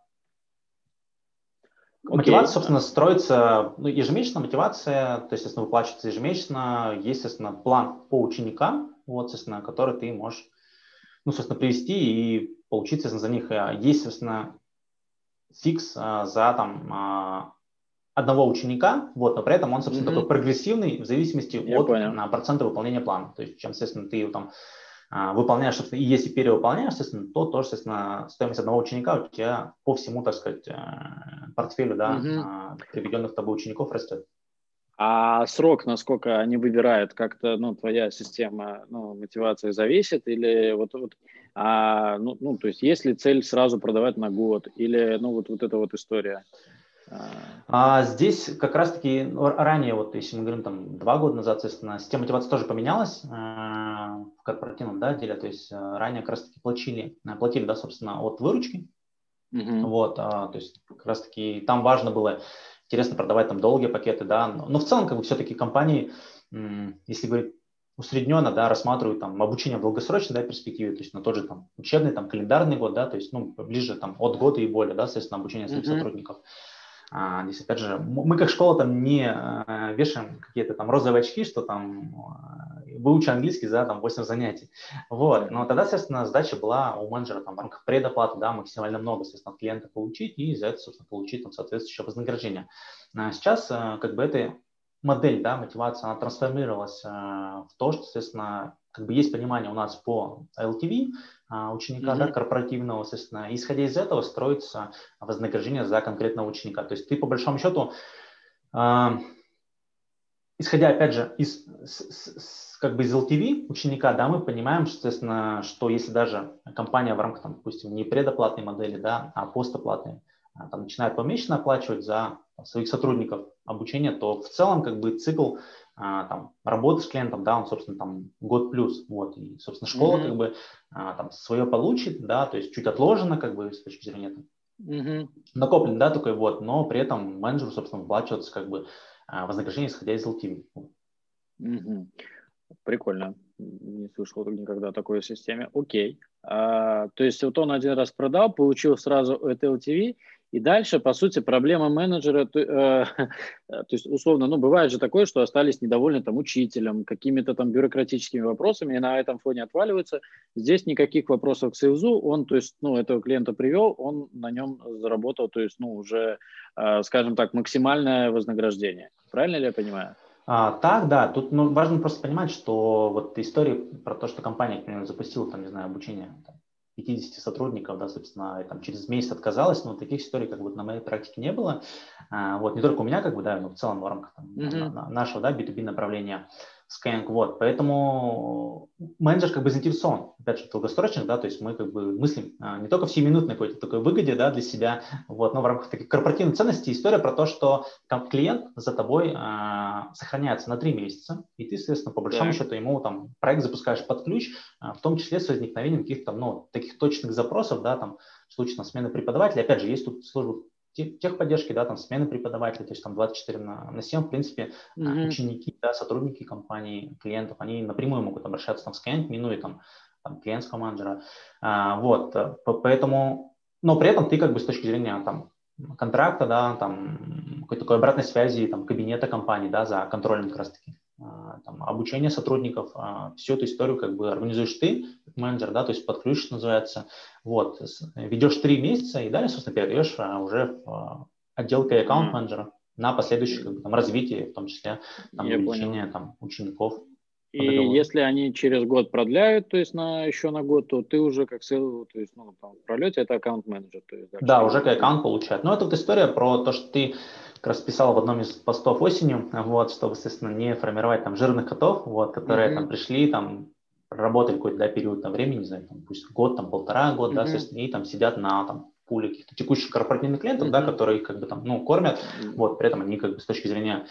Speaker 2: Okay. Мотивация, собственно, строится ну, ежемесячно, мотивация, то есть, естественно, выплачивается ежемесячно, есть, естественно, план по ученикам, вот, соответственно, который ты можешь, ну, собственно, привести и получить, соответственно, за них. А, есть, собственно, фикс а, за там а, одного ученика, вот, но при этом он, собственно, mm-hmm. такой прогрессивный в зависимости Я от понял. процента выполнения плана. То есть, чем, естественно, ты там выполняешь, собственно, и если перевыполняешь, естественно, то тоже, естественно, стоимость одного ученика у тебя по всему, так сказать, э, портфелю, да, mm-hmm. приведенных тобой учеников растет.
Speaker 1: А срок, насколько они выбирают, как-то, ну, твоя система, ну, мотивации зависит или вот, вот а, ну, ну, то есть есть ли цель сразу продавать на год или, ну, вот, вот эта вот история?
Speaker 2: А здесь как раз-таки ну, ранее, вот если мы говорим там два года назад, соответственно, система мотивации тоже поменялась э, в корпоративном да, деле, то есть э, ранее как раз-таки платили, э, платили, да, собственно, от выручки, uh-huh. вот, а, то есть как раз-таки там важно было интересно продавать там долгие пакеты, да, но, но в целом как бы все-таки компании, если говорить усредненно, да, рассматривают там обучение в долгосрочной, да, перспективе, то есть на тот же там учебный, там календарный год, да, то есть, ну, ближе там от года и более, да, соответственно, обучение своих mm-hmm. сотрудников. А, здесь, опять же, мы как школа там не а, вешаем какие-то там розовые очки, что там а, выучи английский за там 8 занятий. Вот. Но тогда, соответственно, задача была у менеджера там в рамках предоплаты, да, максимально много, соответственно, от клиента получить и за это, собственно, получить там соответствующее вознаграждение. А сейчас как бы эта модель, да, мотивация, она трансформировалась в то, что, соответственно, как бы есть понимание у нас по LTV ученика, mm-hmm. да, корпоративного, соответственно, исходя из этого строится вознаграждение за конкретного ученика. То есть ты по большому счету исходя, опять же, из, с, с, как бы из LTV ученика, да, мы понимаем, естественно, что если даже компания в рамках, там, допустим, не предоплатной модели, да, а постоплатной, а, там, начинает помесячно оплачивать за там, своих сотрудников обучение, то в целом как бы цикл а, там, работы с клиентом, да, он, собственно, там год плюс, вот, и, собственно, школа mm-hmm. как бы а, там свое получит, да, то есть чуть отложено, как бы, с точки зрения там, mm-hmm. накоплен, да, такой вот, но при этом менеджеру, собственно, выплачиваться как бы а, вознаграждение, исходя из LTV.
Speaker 1: Угу. Прикольно. Не слышал никогда о такой системе. Окей. А, то есть вот он один раз продал, получил сразу это LTV, и дальше, по сути, проблема менеджера, то, э, [laughs] то есть, условно, ну, бывает же такое, что остались недовольны там учителем, какими-то там бюрократическими вопросами, и на этом фоне отваливаются. Здесь никаких вопросов к сейлзу, он, то есть, ну, этого клиента привел, он на нем заработал, то есть, ну, уже, э, скажем так, максимальное вознаграждение. Правильно ли я понимаю?
Speaker 2: А, так, да. Тут ну, важно просто понимать, что вот история про то, что компания, например, запустила, там, не знаю, обучение там, 50 сотрудников, да, собственно, и, там, через месяц отказалась, но таких историй как бы на моей практике не было. А, вот, не только у меня, как бы, да, но в целом в рамках там, mm-hmm. нашего, да, B2B направления. Skyeng. Вот, поэтому менеджер как бы заинтересован, опять же, долгосрочных, да, то есть мы как бы мыслим а, не только в сиюминутной какой-то такой выгоде, да, для себя, вот, но в рамках таких корпоративных ценностей история про то, что там клиент за тобой а, сохраняется на три месяца, и ты, соответственно, по большому да. счету ему там проект запускаешь под ключ, а, в том числе с возникновением каких-то, ну, таких точных запросов, да, там, в случае там, смены преподавателя, опять же, есть тут служба техподдержки, да, там смены преподавателей, то есть там 24 на, на 7, в принципе, mm-hmm. ученики, да, сотрудники компании, клиентов, они напрямую могут обращаться там с клиентом, минуя там, там клиентского менеджера. А, вот, э, поэтому, но при этом ты как бы с точки зрения там контракта, да, там какой-то такой обратной связи, там, кабинета компании, да, за контролем как раз-таки там, обучение сотрудников, а, всю эту историю как бы организуешь ты, менеджер, да, то есть под ключ, что называется, вот, ведешь три месяца и далее, собственно, передаешь а, уже в отдел аккаунт менеджера на последующее как бы, там, развитие, в том числе там, увеличение там, учеников.
Speaker 1: И если они через год продляют, то есть на еще на год, то ты уже как то есть ну, там, в пролете это аккаунт-менеджер. То есть,
Speaker 2: да, уже как аккаунт получает. Но это вот история про то, что ты как раз писал в одном из постов осенью, вот, чтобы, естественно, не формировать там жирных котов, вот, которые mm-hmm. там пришли, там работали какой-то да, период там, времени, не знаю, там, пусть год, там, полтора года, mm-hmm. да, соответственно, и там сидят на там, пуле каких-то текущих корпоративных клиентов, mm-hmm. да, которые как бы там, ну, кормят, mm-hmm. вот, при этом они как бы с точки зрения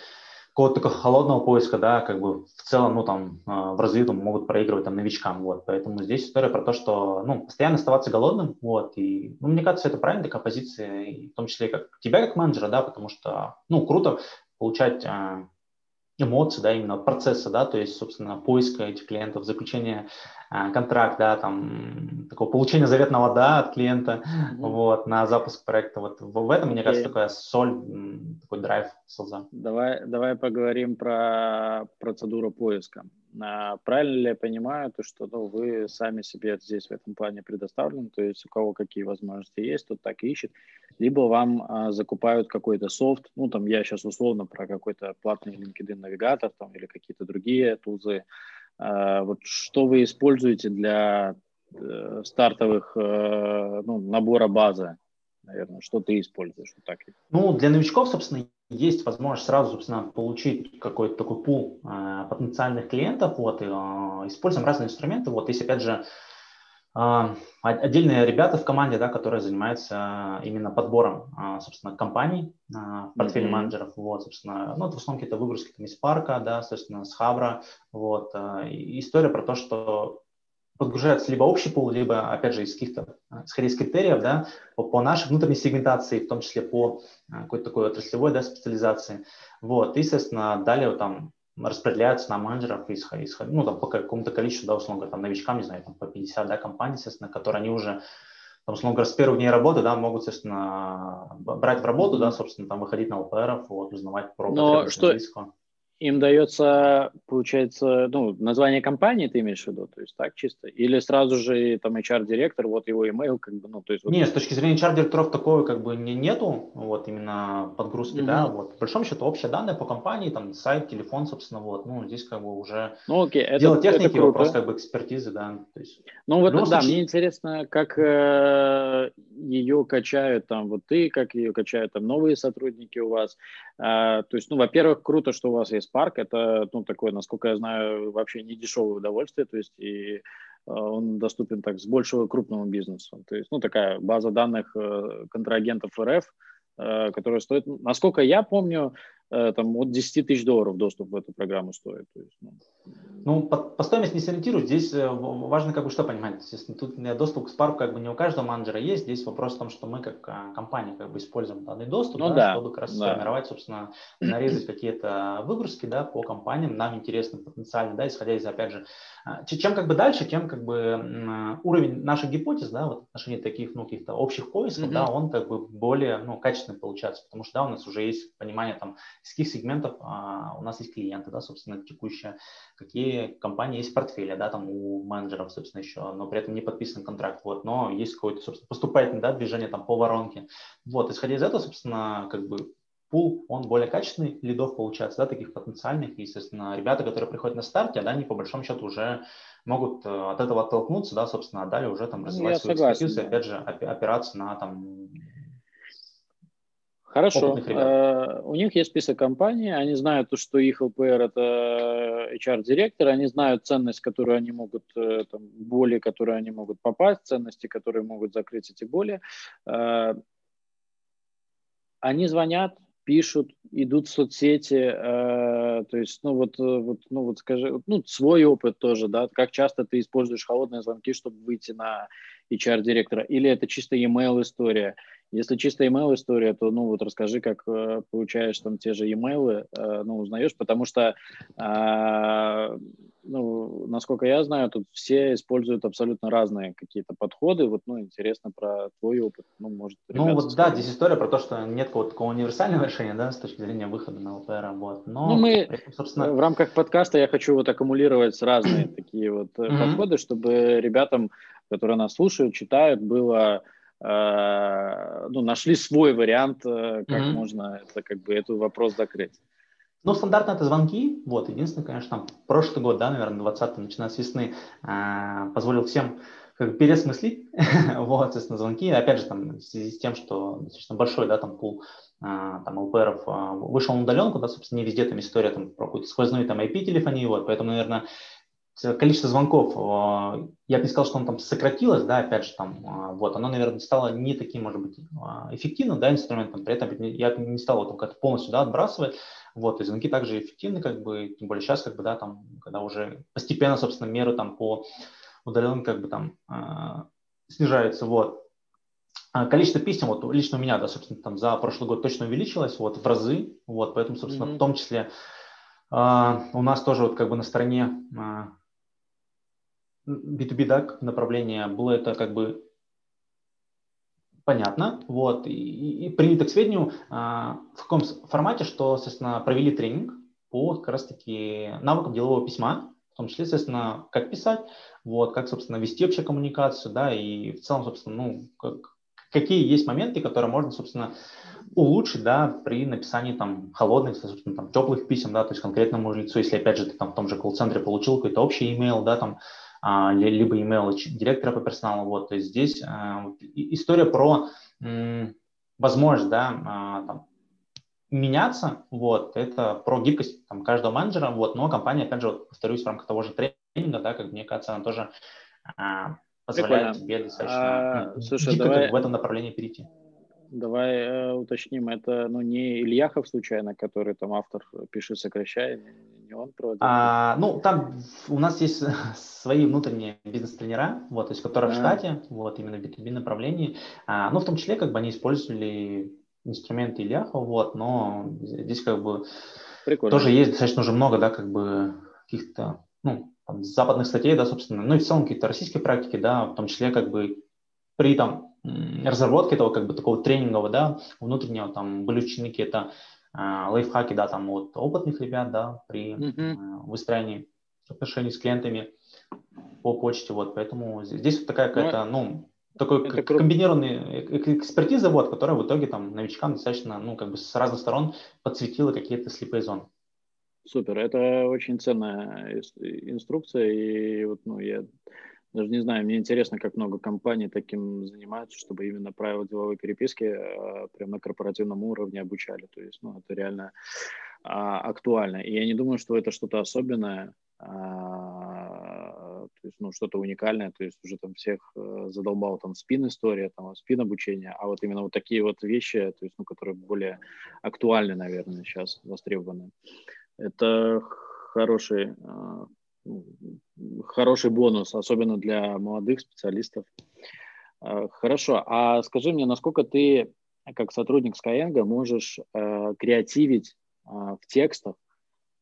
Speaker 2: какого-то такого холодного поиска, да, как бы в целом, ну, там, в развитом могут проигрывать там новичкам, вот, поэтому здесь история про то, что, ну, постоянно оставаться голодным, вот, и, ну, мне кажется, это правильная такая позиция, и в том числе как тебя как менеджера, да, потому что, ну, круто получать эмоции, да, именно процесса, да, то есть, собственно, поиска этих клиентов, заключения э, контракта, да, там, такого получения заветного да от клиента, mm-hmm. вот, на запуск проекта. Вот в, этом, мне кажется, такая соль, такой драйв селза.
Speaker 1: Давай, давай поговорим про процедуру поиска. А, правильно ли я понимаю, то, что ну, вы сами себе здесь в этом плане предоставлены, то есть у кого какие возможности есть, тот так и ищет, либо вам а, закупают какой-то софт, ну там я сейчас условно про какой-то платный LinkedIn навигатор там, или какие-то другие тузы, вот что вы используете для э, стартовых э, ну, набора базы, наверное, что ты используешь? Вот так.
Speaker 2: Ну, для новичков, собственно, есть возможность сразу, собственно, получить какой-то такой пул э, потенциальных клиентов, вот, и, используем разные инструменты, вот, есть, опять же, отдельные ребята в команде, да, которые занимаются именно подбором, э, собственно, компаний, портфель mm-hmm. менеджеров, вот, собственно, ну, это в основном какие-то выгрузки там, из парка, да, собственно, с Хабра, вот, э, история про то, что подгружается либо общий пул, либо, опять же, из каких-то, скорее, из критериев, да, по, по нашей внутренней сегментации, в том числе по а, какой-то такой отраслевой, да, специализации. Вот, и, соответственно, далее там распределяются на менеджеров, исход, исход, ну, там, по какому-то количеству, да, условно говоря, там, новичкам, не знаю, там, по 50, да, компаний, естественно, которые они уже, там, условно говоря, с первых дней работы, да, могут, естественно, брать в работу, да, собственно, там, выходить на ЛПРов, вот, узнавать про
Speaker 1: Но что, английского им дается, получается, ну, название компании ты имеешь в виду, то есть так чисто? Или сразу же там HR-директор, вот его email, как бы, ну, то есть... Вот...
Speaker 2: Нет, с точки зрения HR-директоров такого как бы не, нету, вот именно подгрузки, mm-hmm. да, вот. В большом счету общие данные по компании, там, сайт, телефон, собственно, вот, ну, здесь как бы уже ну, окей, это, дело техники, это круто. вопрос как бы экспертизы, да, то есть...
Speaker 1: Ну, вот, да, случае... мне интересно, как э, ее качают там, вот ты, как ее качают там новые сотрудники у вас, э, то есть, ну, во-первых, круто, что у вас есть парк, это, ну, такое, насколько я знаю, вообще не дешевое удовольствие, то есть и э, он доступен так с большего крупному бизнесу. То есть, ну, такая база данных э, контрагентов РФ, э, которая стоит, насколько я помню, там от 10 тысяч долларов доступ в эту программу стоит. То есть, ну,
Speaker 2: ну, по, по стоимости не сориентируюсь. Здесь э, важно как бы что понимать. Естественно, тут доступ к Spark как бы не у каждого менеджера есть. Здесь вопрос в том, что мы как а, компания как бы используем данный доступ, ну, да, да, чтобы как раз да. сформировать, собственно, [clears throat] нарезать какие-то выгрузки да, по компаниям. Нам интересно потенциально, да, исходя из, опять же, а, чем как бы дальше, тем как бы уровень наших гипотез, да, вот в отношении таких, ну, каких-то общих поисков, mm-hmm. да, он как бы более, ну, качественный получается, потому что, да, у нас уже есть понимание там, из каких сегментов а, у нас есть клиенты, да, собственно, текущие, какие компании есть портфели, да, там у менеджеров, собственно, еще, но при этом не подписан контракт, вот, но есть какое-то, собственно, поступательное, да, движение там по воронке. Вот, исходя из этого, собственно, как бы пул, он более качественный, лидов получается, да, таких потенциальных, и, естественно, ребята, которые приходят на старте, да, они по большому счету уже могут э, от этого оттолкнуться, да, собственно, а далее уже там ну, развивать Я свою согласен, экспертизу, да. опять же, опираться на там
Speaker 1: Хорошо. Э, у них есть список компаний, они знают, что их ЛПР это HR-директор, они знают ценность, которую они могут, э, там, боли, которые они могут попасть, ценности, которые могут закрыть эти боли. Э, они звонят, пишут, идут в соцсети, э, то есть, ну вот, вот, ну вот скажи, ну свой опыт тоже, да, как часто ты используешь холодные звонки, чтобы выйти на HR-директора, или это чисто email история, если чисто email история, то ну вот расскажи, как э, получаешь там те же email, э, ну узнаешь, потому что, э, ну, насколько я знаю, тут все используют абсолютно разные какие-то подходы. Вот, ну, интересно про твой опыт. Ну, может,
Speaker 2: Ну, вот да, здесь история про то, что нет какого-то такого универсального решения, да, с точки зрения выхода на ЛПР, вот.
Speaker 1: Но, ну, мы, собственно... в рамках подкаста я хочу вот аккумулировать разные [clears throat] такие вот подходы, чтобы ребятам, которые нас слушают, читают, было Э, ну, нашли свой вариант, э, как mm-hmm. можно это, как бы, эту вопрос закрыть.
Speaker 2: Ну, стандартно это звонки. Вот, единственное, конечно, там, прошлый год, да, наверное, 20 начиная с весны, э, позволил всем как бы пересмыслить, [laughs] вот, соответственно, звонки. Опять же, там, в связи с тем, что достаточно большой, да, там, пул э, там, ЛПРов э, вышел на удаленку, да, собственно, не везде там история там, про какую-то сквозную там IP-телефонию, вот, поэтому, наверное, количество звонков, э, я бы не сказал, что он там сократилось, да, опять же, там, э, вот, оно, наверное, стало не таким, может быть, э, эффективным, да, инструментом, при этом я не стал его как-то полностью, да, отбрасывать, вот, и звонки также эффективны, как бы, тем более сейчас, как бы, да, там, когда уже постепенно, собственно, меры там по удаленным, как бы, там, снижаются, вот. А количество писем, вот лично у меня, да, собственно, там за прошлый год точно увеличилось, вот, в разы, вот, поэтому, собственно, mm-hmm. в том числе у нас тоже вот как бы на стороне B2B, да, направление было это как бы понятно, вот, и, и принято к сведению а, в каком формате, что, соответственно, провели тренинг по как раз-таки навыкам делового письма, в том числе, соответственно, как писать, вот, как, собственно, вести вообще коммуникацию, да, и в целом, собственно, ну, как, какие есть моменты, которые можно, собственно, улучшить, да, при написании там холодных, собственно, там теплых писем, да, то есть конкретному лицу, если, опять же, ты там в том же колл-центре получил какой-то общий email, да, там, либо email директора по персоналу. Вот, то есть здесь а, история про возможность да, а, там, меняться, вот, это про гибкость там, каждого менеджера, вот, но компания, опять же, вот, повторюсь, в рамках того же тренинга, да, как мне кажется, она тоже а, позволяет Прикольно. тебе достаточно а, слушай, гибко давай... в этом направлении перейти.
Speaker 1: Давай э, уточним, это ну, не Ильяхов случайно, который там автор пишет сокращай, он проводит?
Speaker 2: А, ну, там у нас есть [laughs] свои внутренние бизнес-тренера, вот, то есть, которые а. в штате, вот, именно в B2B направлении, а, ну, в том числе, как бы, они использовали инструменты Ильяхова, вот, но здесь, как бы, Прикольно. тоже есть достаточно уже много, да, как бы, каких-то, ну, там, западных статей, да, собственно, ну, и в целом какие-то российские практики, да, в том числе, как бы, при там разработке этого как бы такого тренингового, да, внутреннего там были ученики, это лайфхаки, да, там от опытных ребят, да, при mm-hmm. э, выстраивании отношений с клиентами по почте, вот, поэтому здесь вот такая какая-то, ну, ну такой это комбинированный экспертиза, вот, которая в итоге там новичкам достаточно, ну, как бы с разных сторон подсветила какие-то слепые зоны.
Speaker 1: Супер, это очень ценная инструкция, и вот, ну, я даже не знаю, мне интересно, как много компаний таким занимаются, чтобы именно правила деловой переписки э, прям на корпоративном уровне обучали. То есть, ну, это реально а, актуально. И я не думаю, что это что-то особенное, а, то есть, ну, что-то уникальное. То есть уже там всех а, задолбал там спин история, там спин обучение, а вот именно вот такие вот вещи, то есть, ну, которые более актуальны, наверное, сейчас востребованы. Это хороший а, хороший бонус, особенно для молодых специалистов. А, хорошо, а скажи мне, насколько ты, как сотрудник Skyeng, можешь э, креативить э, в текстах,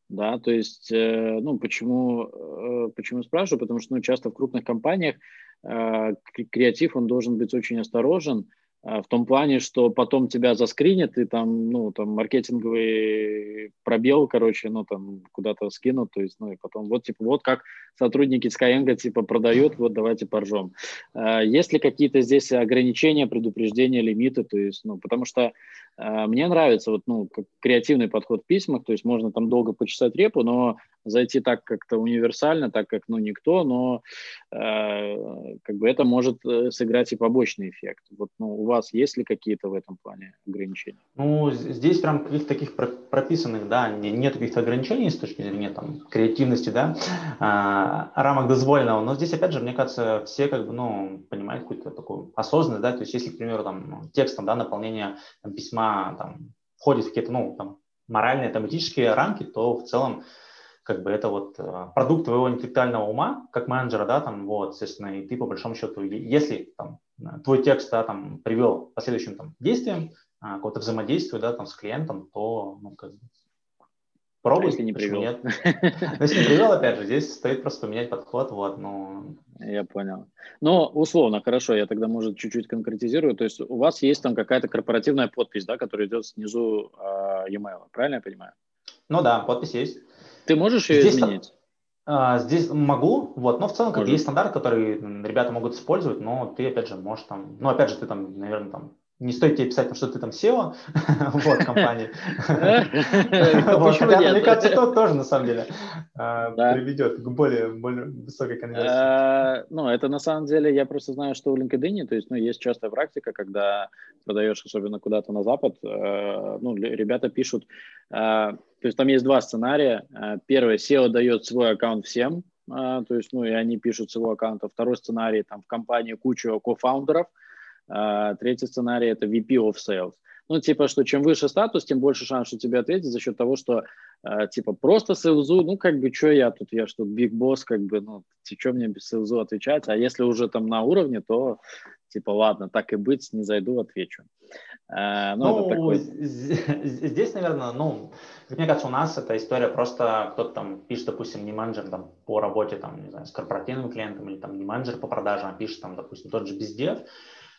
Speaker 1: да, то есть, э, ну, почему, э, почему спрашиваю, потому что, ну, часто в крупных компаниях э, креатив, он должен быть очень осторожен, в том плане, что потом тебя заскринят, и там, ну, там, маркетинговый пробел, короче, ну, там, куда-то скинут, то есть, ну, и потом, вот, типа, вот как сотрудники Skyeng, типа, продают, вот, давайте поржем. А, есть ли какие-то здесь ограничения, предупреждения, лимиты, то есть, ну, потому что а, мне нравится, вот, ну, креативный подход в письмах, то есть, можно там долго почесать репу, но зайти так как-то универсально, так как, ну, никто, но э, как бы это может э, сыграть и побочный эффект. Вот, ну, у вас есть ли какие-то в этом плане ограничения?
Speaker 2: Ну, здесь прям каких-то таких прописанных, да, нет каких-то ограничений с точки зрения там креативности, да, а, рамок дозволенного, но здесь, опять же, мне кажется, все как бы, ну, понимают какую-то такую осознанность, да, то есть если, к примеру, там, текстом, да, наполнение там, письма, там, входит в какие-то, ну, там, моральные, там, этические рамки, то в целом как бы это вот э, продукт твоего интеллектуального ума, как менеджера, да, там, вот, естественно, и ты по большому счету, если там твой текст, да, там, привел к последующим там действиям, а, какого-то взаимодействия, да, там, с клиентом, то, ну, как бы, пробуй, а если не привел. Нет. Но если не привел, опять же, здесь стоит просто поменять подход, вот, ну.
Speaker 1: Я понял. Ну, условно, хорошо, я тогда, может, чуть-чуть конкретизирую. То есть у вас есть там какая-то корпоративная подпись, да, которая идет снизу э, e-mail, правильно я понимаю?
Speaker 2: Ну да, подпись есть.
Speaker 1: Ты можешь ее здесь изменить?
Speaker 2: А, здесь могу, вот, но в целом как есть стандарт, который ребята могут использовать, но ты опять же можешь там, ну опять же ты там, наверное, там не стоит тебе писать, что ты там SEO [laughs] вот, компании. [laughs] Хотя, мне кажется, то тоже, на самом деле, а, приведет к более высокой конверсии. А,
Speaker 1: ну, это на самом деле, я просто знаю, что в LinkedIn, то есть, ну, есть частая практика, когда продаешь, особенно куда-то на Запад, э, ну, ребята пишут, то есть там есть два сценария. Первый, SEO дает свой аккаунт всем, а, то есть, ну, и они пишут с его аккаунта. Второй сценарий, там, в компании куча кофаундеров. А, третий сценарий – это VP of Sales. Ну, типа, что чем выше статус, тем больше шанс, что тебе ответят за счет того, что, э, типа, просто сейлзу, ну, как бы, что я тут, я что, биг босс, как бы, ну, что мне без сейлзу отвечать, а если уже там на уровне, то, типа, ладно, так и быть, не зайду, отвечу.
Speaker 2: Э, ну, ну такой... здесь, наверное, ну, мне кажется, у нас эта история просто кто-то там пишет, допустим, не менеджер там по работе, там, не знаю, с корпоративным клиентом или там не менеджер по продажам, а пишет там, допустим, тот же бездев,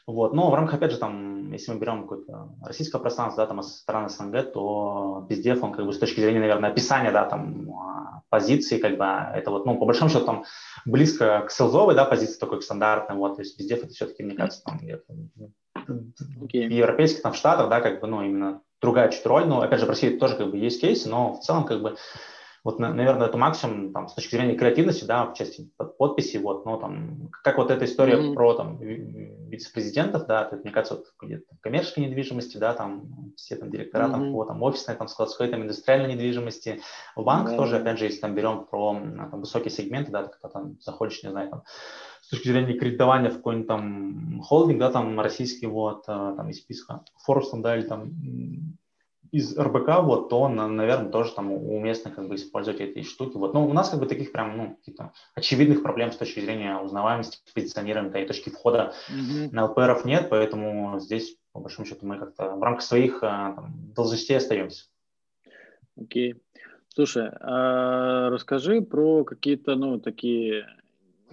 Speaker 2: вот. Но в рамках, опять же, там, если мы берем какое-то российское пространство, да, там, страны СНГ, то бездев, он как бы с точки зрения, наверное, описания, да, там, а, позиции, как бы, это вот, ну, по большому счету, там, близко к селзовой, да, позиции такой, к стандартной, вот, то есть бездев это все-таки, мне кажется, там, okay. в европейских, там, в Штатах, да, как бы, ну, именно другая чуть роль, но, опять же, в России тоже, как бы, есть кейсы, но в целом, как бы, вот, наверное, это максимум там, с точки зрения креативности, да, в части подписи, вот, но там, как вот эта история mm-hmm. про там вице-президентов, да, это, мне кажется, вот, где-то коммерческой недвижимости, да, там все там директора, mm-hmm. там, по там офисной, там складской, там индустриальной недвижимости, в банках mm-hmm. тоже, опять же, если там берем про там, высокие сегменты, да, когда там заходишь, не знаю, там, с точки зрения кредитования в какой-нибудь там холдинг, да, там российский, вот, э, там из списка Forbes, да, или там из РБК, вот, то, наверное, тоже там уместно как бы использовать эти штуки. Вот. Но у нас как бы таких прям, ну, каких-то очевидных проблем с точки зрения узнаваемости, позиционирования, и точки входа mm-hmm. на ЛПРов нет, поэтому здесь, по большому счету, мы как-то в рамках своих а, там, должностей остаемся.
Speaker 1: Окей. Okay. Слушай, а расскажи про какие-то, ну, такие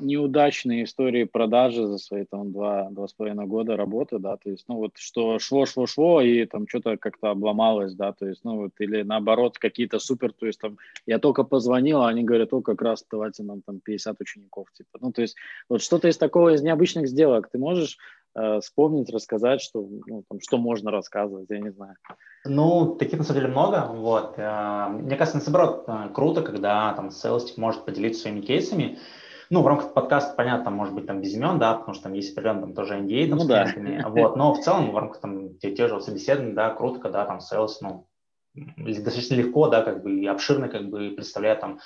Speaker 1: неудачные истории продажи за свои там два, два с половиной года работы, да, то есть, ну вот, что шло, шло, шло, и там что-то как-то обломалось, да, то есть, ну вот, или наоборот, какие-то супер, то есть там, я только позвонил, а они говорят, о, как раз давайте нам там 50 учеников, типа, ну, то есть, вот что-то из такого, из необычных сделок. Ты можешь э, вспомнить, рассказать, что, ну, там, что можно рассказывать, я не знаю.
Speaker 2: Ну, таких на самом деле много, вот, э, мне кажется, наоборот, э, круто, когда там селстик может поделиться своими кейсами, ну, в рамках подкаста, понятно, может быть, там без имен, да, потому что там есть определенный там тоже NDA, там, ну, да. вот, но в целом в рамках там те, те же собеседования, да, круто, когда там sales, ну, достаточно легко, да, как бы и обширно, как бы представляет там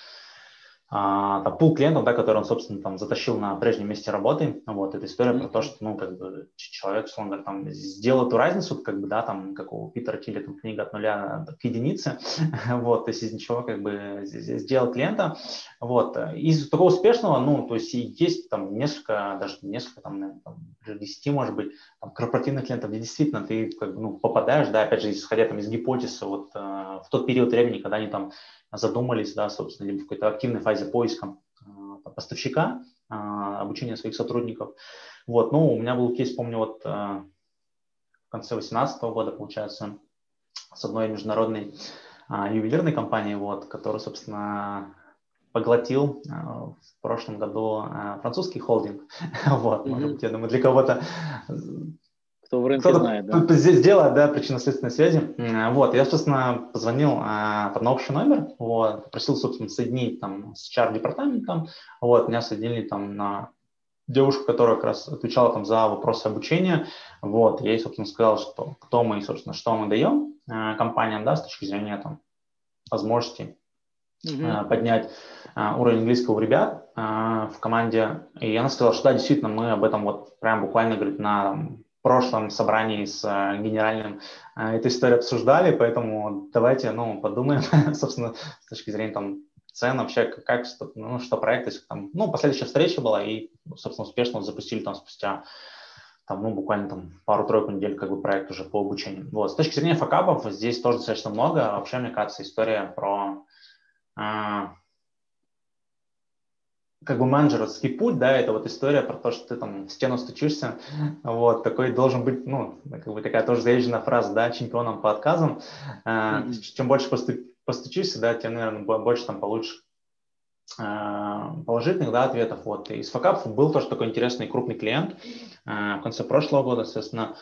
Speaker 2: а, там, пул клиентов, да, который он, собственно, там затащил на прежнем месте работы. Вот, эта история mm-hmm. про то, что, ну, как бы человек, условно говоря, там сделал эту разницу, как бы, да, там, как у Питера Тилли, там, книга от нуля к единице, [laughs] вот, то есть из ничего, как бы, сделал клиента, вот. Из такого успешного, ну, то есть есть там несколько, даже несколько, там, наверное, там, 10, может быть, там, корпоративных клиентов, где действительно ты, как ну, попадаешь, да, опять же, исходя там из гипотезы, вот, э, в тот период времени, когда они там задумались, да, собственно, либо в какой-то активной фазе поиска э, поставщика, э, обучения своих сотрудников. Вот, ну, у меня был кейс, помню, вот э, в конце 2018 года, получается, с одной международной ювелирной компанией, вот, которая, собственно, поглотил в прошлом году французский холдинг. [laughs] вот, mm-hmm. может быть, я думаю, для кого-то
Speaker 1: кто в рынке знает,
Speaker 2: да. Делает, да, причинно-следственной связи. Вот, я, собственно, позвонил а, на общий номер, вот, просил, собственно, соединить там с HR-департаментом, вот, меня соединили там на девушку, которая как раз отвечала там за вопросы обучения, вот, я ей, собственно, сказал, что кто мы и, собственно, что мы даем а, компаниям, да, с точки зрения там возможности mm-hmm. поднять а, уровень английского у ребят а, в команде. И она сказала, что да, действительно, мы об этом вот прям буквально, говорит, на прошлом собрании с генеральным эту историю обсуждали, поэтому давайте, ну, подумаем, [laughs] собственно, с точки зрения там цен вообще, как, ну, что проект, если там, ну, последующая встреча была, и, собственно, успешно запустили там спустя там, ну, буквально там пару-тройку недель как бы проект уже по обучению. Вот. С точки зрения факапов здесь тоже достаточно много. Вообще, мне кажется, история про как бы менеджерский путь, да, это вот история про то, что ты там в стену стучишься, вот, такой должен быть, ну, как бы такая тоже заезженная фраза, да, чемпионом по отказам, mm-hmm. чем больше постучишься, да, тем, наверное, больше там получишь а, положительных, да, ответов, вот, из факапов был тоже такой интересный крупный клиент а, в конце прошлого года, соответственно,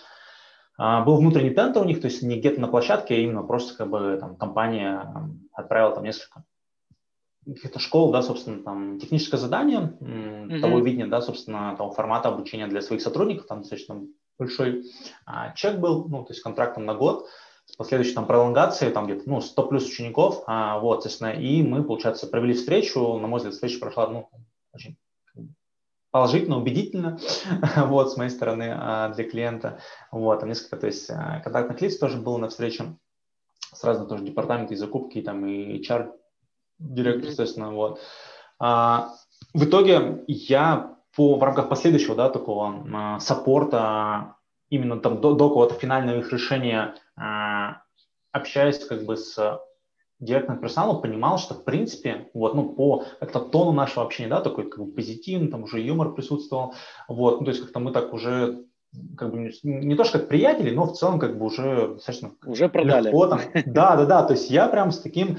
Speaker 2: был внутренний тент у них, то есть не где-то на площадке, а именно просто как бы там компания отправила там несколько каких-то школ, да, собственно, там техническое задание mm-hmm. того видения, да, собственно, того формата обучения для своих сотрудников, там достаточно большой а, чек был, ну, то есть контрактом на год, с последующей там пролонгацией, там где-то, ну, 100 плюс учеников, а, вот, соответственно, и мы, получается, провели встречу, на мой взгляд, встреча прошла, ну, очень положительно, убедительно, [laughs] вот, с моей стороны, а, для клиента, вот, там несколько, то есть, а, контактных лиц тоже было на встрече, с разных тоже департаментов и закупки, там, и HR, директор, естественно, вот. А, в итоге я по, в рамках последующего, да, такого а, саппорта, именно там до, до какого-то финального их решения, а, общаясь как бы с директным персоналом, понимал, что в принципе, вот, ну, по как-то тону нашего общения, да, такой как бы позитивный, там уже юмор присутствовал, вот, ну, то есть как-то мы так уже как бы не, не то, что как приятели, но в целом как бы уже достаточно
Speaker 1: уже продали. Легко,
Speaker 2: там, [laughs] да, да, да, то есть я прям с таким,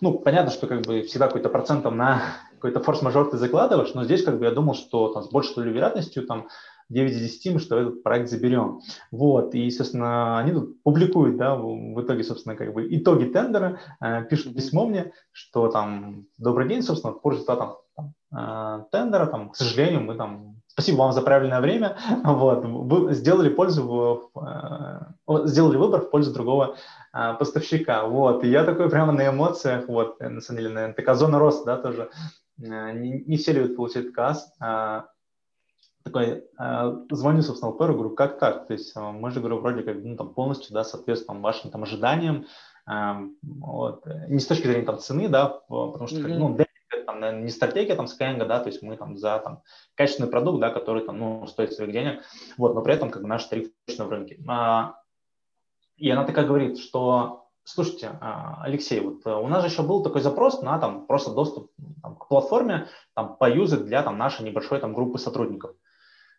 Speaker 2: ну, понятно, что как бы всегда какой-то процентом на какой-то форс-мажор ты закладываешь, но здесь как бы я думал, что там с большей долей вероятностью там 9 из 10 мы что этот проект заберем. Вот, и, собственно, они тут публикуют, да, в итоге, собственно, как бы итоги тендера, э, пишут письмо мне, что там, добрый день, собственно, в пользу там, там, э, тендера, там, к сожалению, мы там Спасибо вам за правильное время. [laughs] Вот. Вы сделали пользу, в, сделали выбор в пользу другого а, поставщика. Вот. И я такой прямо на эмоциях, вот, на самом деле, наверное, такая зона роста, да, тоже. Не, не все любят получать отказ. А, такой, звоню, собственно, ЛПР, говорю, как так? То есть мы же, говорю, вроде как, ну, там, полностью, да, соответствуем вашим там ожиданиям, вот. не с точки зрения там цены, да, потому что, mm-hmm. ну, там, не стратегия там Skyeng, да, то есть мы там за там, качественный продукт, да, который там, ну, стоит своих денег, вот, но при этом как бы наш тариф точно в рынке. А, и она такая говорит, что, слушайте, а, Алексей, вот у нас же еще был такой запрос на там просто доступ там, к платформе, там, поюзать для там нашей небольшой там группы сотрудников.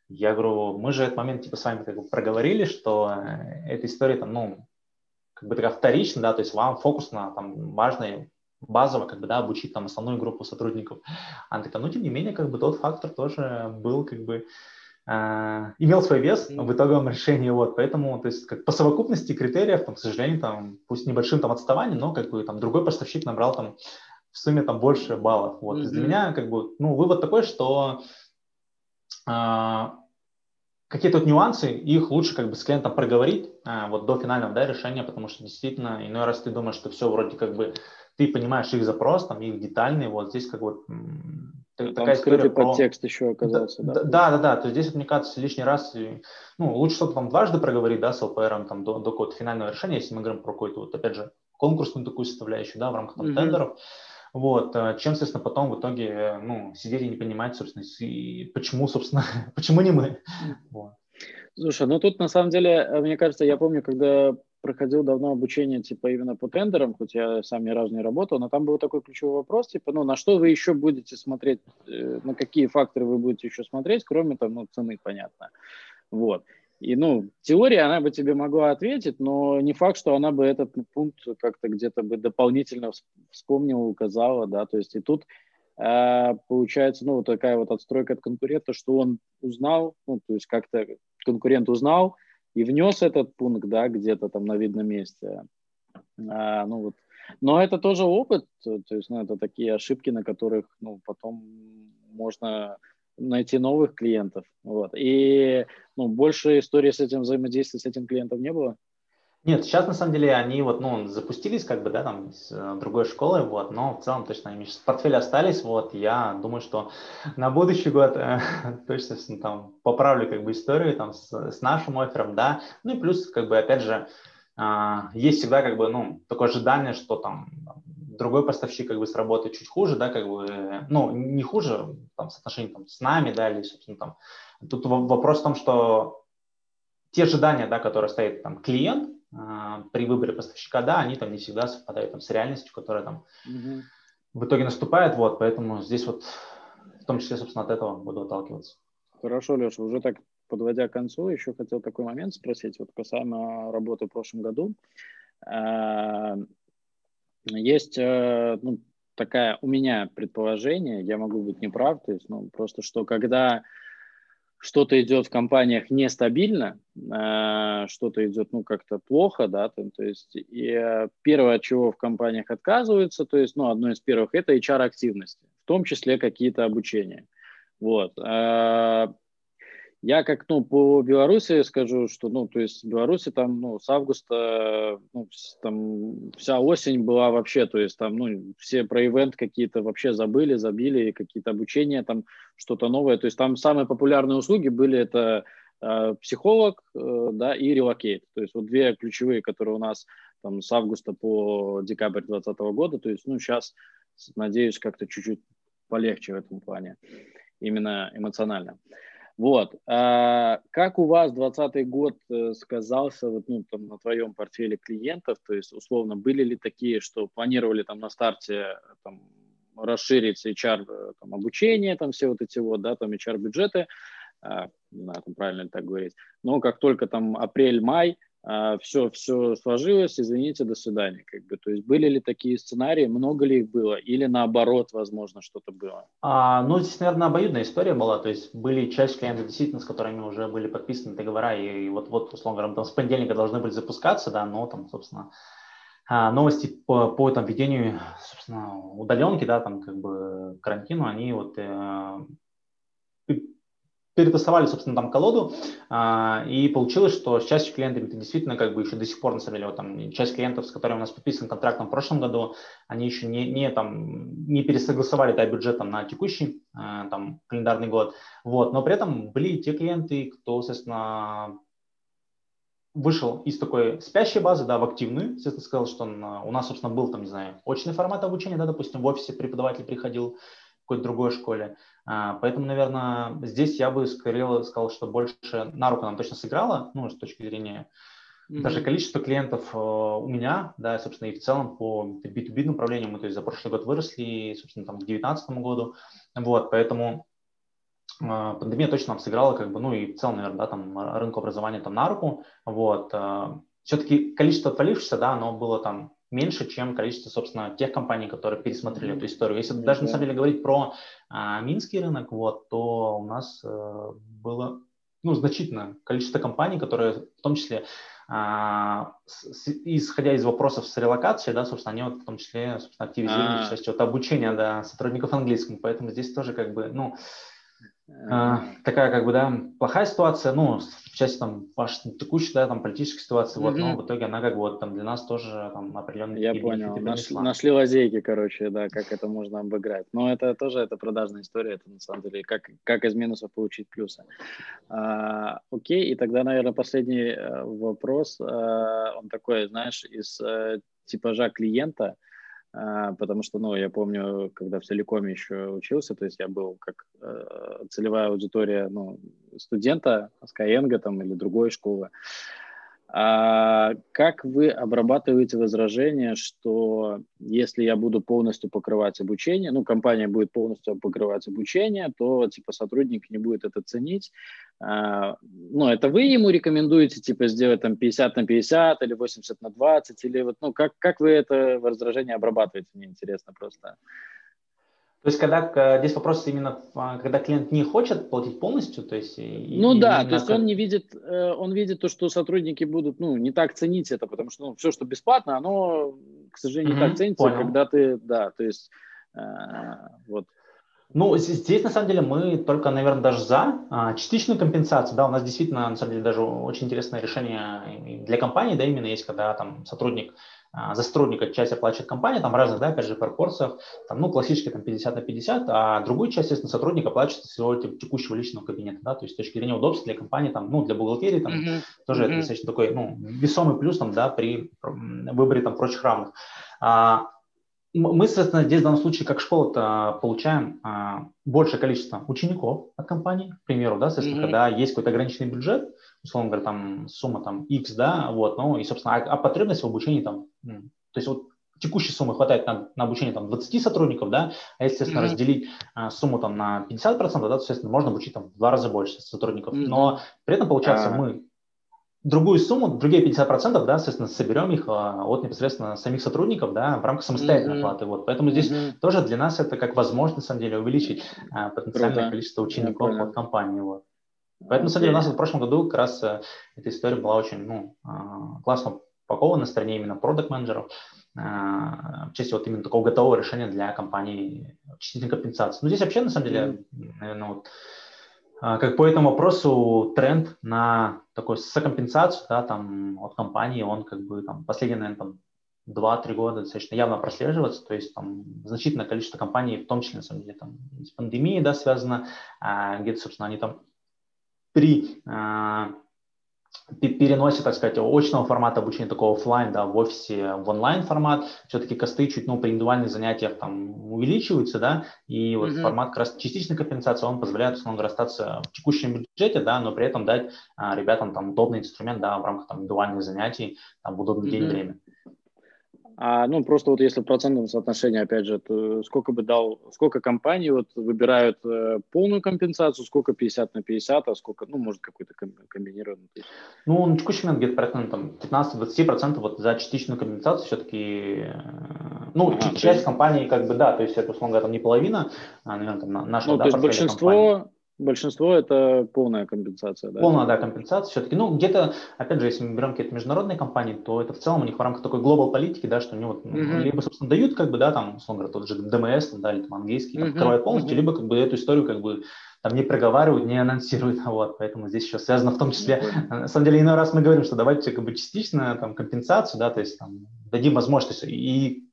Speaker 2: Я говорю, мы же этот момент типа с вами как бы проговорили, что э, эта история там, ну, как бы такая вторична, да, то есть вам фокус на там важные базово как бы, да, обучить там основную группу сотрудников. Она такая, ну, тем не менее, как бы тот фактор тоже был как бы э, имел свой вес в итоговом решении, вот, поэтому, то есть, как по совокупности критериев, там, к сожалению, там, пусть небольшим там отставанием, но как бы там другой поставщик набрал там в сумме там больше баллов, вот, mm-hmm. для меня как бы, ну, вывод такой, что э, какие-то вот нюансы, их лучше как бы с клиентом проговорить а, вот до финального да, решения, потому что действительно иной раз ты думаешь, что все вроде как бы ты понимаешь их запрос, там, их детальный, вот здесь как вот
Speaker 1: там такая скрытый про... подтекст еще оказался,
Speaker 2: да? Да, да, да, да. То есть здесь, мне кажется, лишний раз, ну, лучше что-то там дважды проговорить, да, с ЛПРом там до, до какого-то финального решения, если мы говорим про какую-то, вот, опять же, конкурсную такую составляющую, да, в рамках там, mm-hmm. тендеров, вот, э, чем, соответственно, потом в итоге, ну, сидеть и не понимать, собственно, и почему, собственно, [laughs] почему не мы.
Speaker 1: Вот. Слушай, ну тут на самом деле, э, мне кажется, я помню, когда проходил давно обучение, типа, именно по тендерам, хоть я сам ни разу не работал, но там был такой ключевой вопрос, типа, ну, на что вы еще будете смотреть, э, на какие факторы вы будете еще смотреть, кроме, там, ну, цены, понятно. Вот. И, ну, теория, она бы тебе могла ответить, но не факт, что она бы этот пункт как-то где-то бы дополнительно вспомнила, указала, да, то есть и тут э, получается, ну, вот такая вот отстройка от конкурента, что он узнал, ну, то есть как-то конкурент узнал, и внес этот пункт, да, где-то там на видном месте. А, ну вот. Но это тоже опыт, то есть, ну, это такие ошибки, на которых, ну, потом можно найти новых клиентов. Вот. И, ну, больше истории с этим взаимодействия с этим клиентом не было?
Speaker 2: Нет, сейчас на самом деле они вот, ну, запустились как бы, да, там с э, другой школы, вот, но в целом точно они сейчас в портфеле остались, вот, я думаю, что на будущий год э, [laughs] точно там поправлю как бы историю там с, с нашим оффером, да, ну и плюс как бы опять же э, есть всегда как бы, ну, такое ожидание, что там другой поставщик как бы сработает чуть хуже, да, как бы, ну, не хуже там соотношение там с нами, да, или, собственно, там, тут вопрос в том, что те ожидания, да, которые стоит там клиент, а, при выборе поставщика, да, они там не всегда совпадают там, с реальностью, которая там угу. в итоге наступает, вот, поэтому здесь вот в том числе, собственно, от этого буду отталкиваться.
Speaker 1: Хорошо, Леша, уже так подводя к концу, еще хотел такой момент спросить, вот касаемо работы в прошлом году. Есть э, ну, такая у меня предположение, я могу быть неправ, то есть, ну, просто что когда что-то идет в компаниях нестабильно, э, что-то идет, ну, как-то плохо, да, то, то есть, и э, первое, от чего в компаниях отказываются, то есть, ну, одно из первых, это HR-активности, в том числе какие-то обучения, вот. Э, Я как, ну, по Беларуси скажу, что, ну, то есть Беларуси там, ну, с августа, ну, там вся осень была вообще, то есть там, ну, все про event какие-то вообще забыли, забили, какие-то обучения, там что-то новое, то есть там самые популярные услуги были это э, психолог, э, да, и relocate, то есть вот две ключевые, которые у нас там с августа по декабрь 2020 года, то есть, ну, сейчас, надеюсь, как-то чуть-чуть полегче в этом плане, именно эмоционально. Вот. А как у вас 2020 год э, сказался вот, ну, там, на твоем портфеле клиентов? То есть, условно, были ли такие, что планировали там на старте там, расширить HR э, там, обучение, там все вот эти вот, да, там HR бюджеты, а, не знаю, там правильно ли так говорить, но как только там апрель-май, все, а, все сложилось, извините, до свидания. Как бы. То есть были ли такие сценарии, много ли их было, или наоборот, возможно, что-то было?
Speaker 2: А, ну, здесь, наверное, обоюдная история была, то есть были часть клиентов, действительно, с которыми уже были подписаны договора, и, и вот, вот, условно говоря, там с понедельника должны были запускаться, да, но там, собственно, а, новости по, по там, ведению, собственно, удаленки, да, там, как бы карантину, они вот э, перетасовали, собственно, там колоду, а, и получилось, что с частью клиентов это действительно как бы еще до сих пор, на самом деле, вот, там, часть клиентов, с которыми у нас подписан контракт в прошлом году, они еще не, не, там, не пересогласовали да, бюджет там, на текущий а, там, календарный год, вот, но при этом были те клиенты, кто, соответственно, вышел из такой спящей базы, да, в активную, естественно, сказал, что он, у нас, собственно, был там, не знаю, очный формат обучения, да, допустим, в офисе преподаватель приходил, какой-то другой школе. А, поэтому, наверное, здесь я бы скорее сказал, что больше на руку нам точно сыграло, ну, с точки зрения mm-hmm. даже количества клиентов э, у меня, да, собственно, и в целом по B2B направлению мы, то есть за прошлый год выросли, собственно, там к 2019 году, вот, поэтому э, пандемия точно нам сыграла, как бы, ну, и в целом, наверное, да, там рынку образования там на руку, вот, э, все-таки количество отвалившихся, да, оно было там меньше, чем количество, собственно, тех компаний, которые пересмотрели mm-hmm. эту историю. Если mm-hmm. даже на самом деле говорить про а, минский рынок, вот, то у нас а, было ну, значительное количество компаний, которые в том числе а, с, исходя из вопросов с релокацией, да, собственно, они вот в том числе собственно, активизировали части вот, обучения да, сотрудников английскому, поэтому здесь тоже как бы, ну, такая как бы, да, плохая ситуация, ну, в части там вашей текущей, да, там политической ситуации, mm-hmm. вот, но в итоге она как бы вот там для нас тоже там определенные
Speaker 1: Я понял, Наш, нашли лазейки, короче, да, как это можно обыграть. Но это тоже, это продажная история, это на самом деле, как, как из минусов получить плюсы. А, окей, и тогда, наверное, последний э, вопрос, а, он такой, знаешь, из а, типажа клиента, а, потому что, ну, я помню, когда в Телекоме еще учился, то есть я был как э, целевая аудитория, ну, студента Skyeng там или другой школы, а как вы обрабатываете возражение, что если я буду полностью покрывать обучение, ну, компания будет полностью покрывать обучение, то, типа, сотрудник не будет это ценить. А, ну, это вы ему рекомендуете, типа, сделать там 50 на 50 или 80 на 20, или вот, ну, как, как вы это возражение обрабатываете, мне интересно просто.
Speaker 2: То есть, когда здесь вопрос именно, а, когда клиент не хочет платить полностью, то есть...
Speaker 1: Ну да, то есть как... он не видит, э, он видит то, что сотрудники будут, ну, не так ценить это, потому что ну, все, что бесплатно, оно, к сожалению, не mm-hmm, так ценится, понял. когда ты, да, то есть, э, вот.
Speaker 2: Ну, здесь, на самом деле, мы только, наверное, даже за а, частичную компенсацию, да, у нас действительно, на самом деле, даже очень интересное решение для компании, да, именно есть, когда там сотрудник за сотрудника часть оплачивает компания, там разных, да, опять же, пропорциях, там, ну, классически там 50 на 50, а другую часть, естественно, сотрудник оплачивает своего типа, текущего личного кабинета, да, то есть с точки зрения удобства для компании, там, ну, для бухгалтерии, там, mm-hmm. тоже mm-hmm. это достаточно такой, ну, весомый плюс, там, да, при выборе, там, прочих равных. А, мы, соответственно, здесь в данном случае, как школа-то, получаем а, большее количество учеников от компании, к примеру, да, соответственно, mm-hmm. когда есть какой-то ограниченный бюджет, условно говоря, там сумма там X, да, вот, ну и, собственно, а, а потребность в обучении там, то есть вот текущей суммы хватает на, на обучение там 20 сотрудников, да, а если, естественно, mm-hmm. разделить а, сумму там на 50%, да, то, естественно, можно обучить там в два раза больше сотрудников, mm-hmm. но при этом, получается, ah. мы другую сумму, другие 50%, да, соответственно, соберем их а, от непосредственно самих сотрудников, да, в рамках самостоятельной mm-hmm. оплаты, вот, поэтому здесь mm-hmm. тоже для нас это как возможность, на самом деле, увеличить а, потенциальное Круто. количество учеников от компании, вот. Поэтому, на самом деле, у нас в прошлом году как раз э, эта история была очень ну, а, классно упакована на стороне именно продукт менеджеров а, в части вот именно такого готового решения для компании частичной компенсации. Ну, здесь вообще, на самом деле, наверное, вот, А, как по этому вопросу тренд на такой сокомпенсацию, да, там от компании, он как бы там последние, наверное, там 2-3 года достаточно явно прослеживается, то есть там значительное количество компаний, в том числе, на самом деле, там с пандемией, да, связано, а, где-то, собственно, они там при переносе, так сказать, очного формата обучения такого офлайн, да, в офисе в онлайн формат, все-таки косты чуть, ну, при индивидуальных занятиях там увеличиваются, да, и вот mm-hmm. формат как раз частичной компенсации, он позволяет, условно говоря, остаться в текущем бюджете, да, но при этом дать а, ребятам там удобный инструмент, да, в рамках там индивидуальных занятий, там в удобный mm-hmm. день время.
Speaker 1: А, ну, просто вот если в процентном соотношении, опять же, то сколько бы дал, сколько компаний вот выбирают э, полную компенсацию, сколько 50 на 50, а сколько, ну, может, какой-то комбинированный?
Speaker 2: Ну, на текущий момент где-то порядка там 15-20% вот за частичную компенсацию все-таки, э, ну, а, часть есть... компаний как бы, да, то есть это, условно говоря, там не половина, а, наверное, там нашего,
Speaker 1: ну,
Speaker 2: да,
Speaker 1: то есть большинство, компаний Большинство это полная компенсация, да?
Speaker 2: Полная, да, компенсация. Все-таки, ну, где-то, опять же, если мы берем какие-то международные компании, то это в целом у них в рамках такой глобал политики, да, что они вот mm-hmm. либо, собственно, дают, как бы, да, там, условно говоря, тот же ДМС, да, или там английский, там, mm-hmm. открывают полностью, mm-hmm. либо, как бы, эту историю, как бы, там не проговаривают, не анонсируют, [laughs] вот, поэтому здесь еще связано в том числе, mm-hmm. на самом деле, иной раз мы говорим, что давайте, как бы, частично, там, компенсацию, да, то есть, там, дадим возможность, и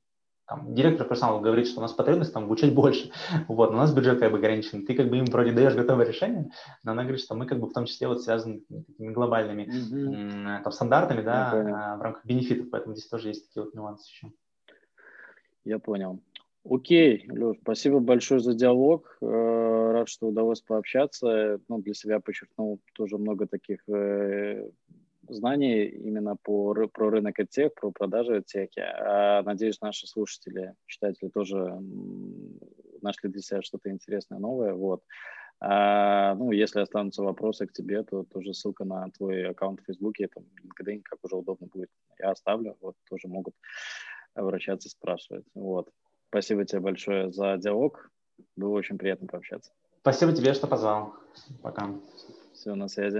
Speaker 2: там, директор персонала говорит, что у нас потребность там обучать больше, вот, но у нас бюджет как бы ограничен, ты как бы им вроде даешь готовое решение, но она говорит, что мы как бы в том числе вот связаны такими глобальными mm-hmm. там, стандартами, да, в рамках бенефитов, поэтому здесь тоже есть такие вот нюансы еще.
Speaker 1: Я понял. Окей, Леш, спасибо большое за диалог. Э, рад, что удалось пообщаться. Ну, для себя подчеркнул тоже много таких э, знаний именно по, про рынок тех, про продажи теки. А, надеюсь, наши слушатели, читатели тоже нашли для себя что-то интересное, новое. Вот. А, ну, если останутся вопросы к тебе, то тоже ссылка на твой аккаунт в Фейсбуке, там, LinkedIn, как уже удобно будет, я оставлю. Вот, тоже могут обращаться, спрашивать. Вот. Спасибо тебе большое за диалог. Было очень приятно пообщаться.
Speaker 2: Спасибо тебе, что позвал. Пока.
Speaker 1: Все, на связи.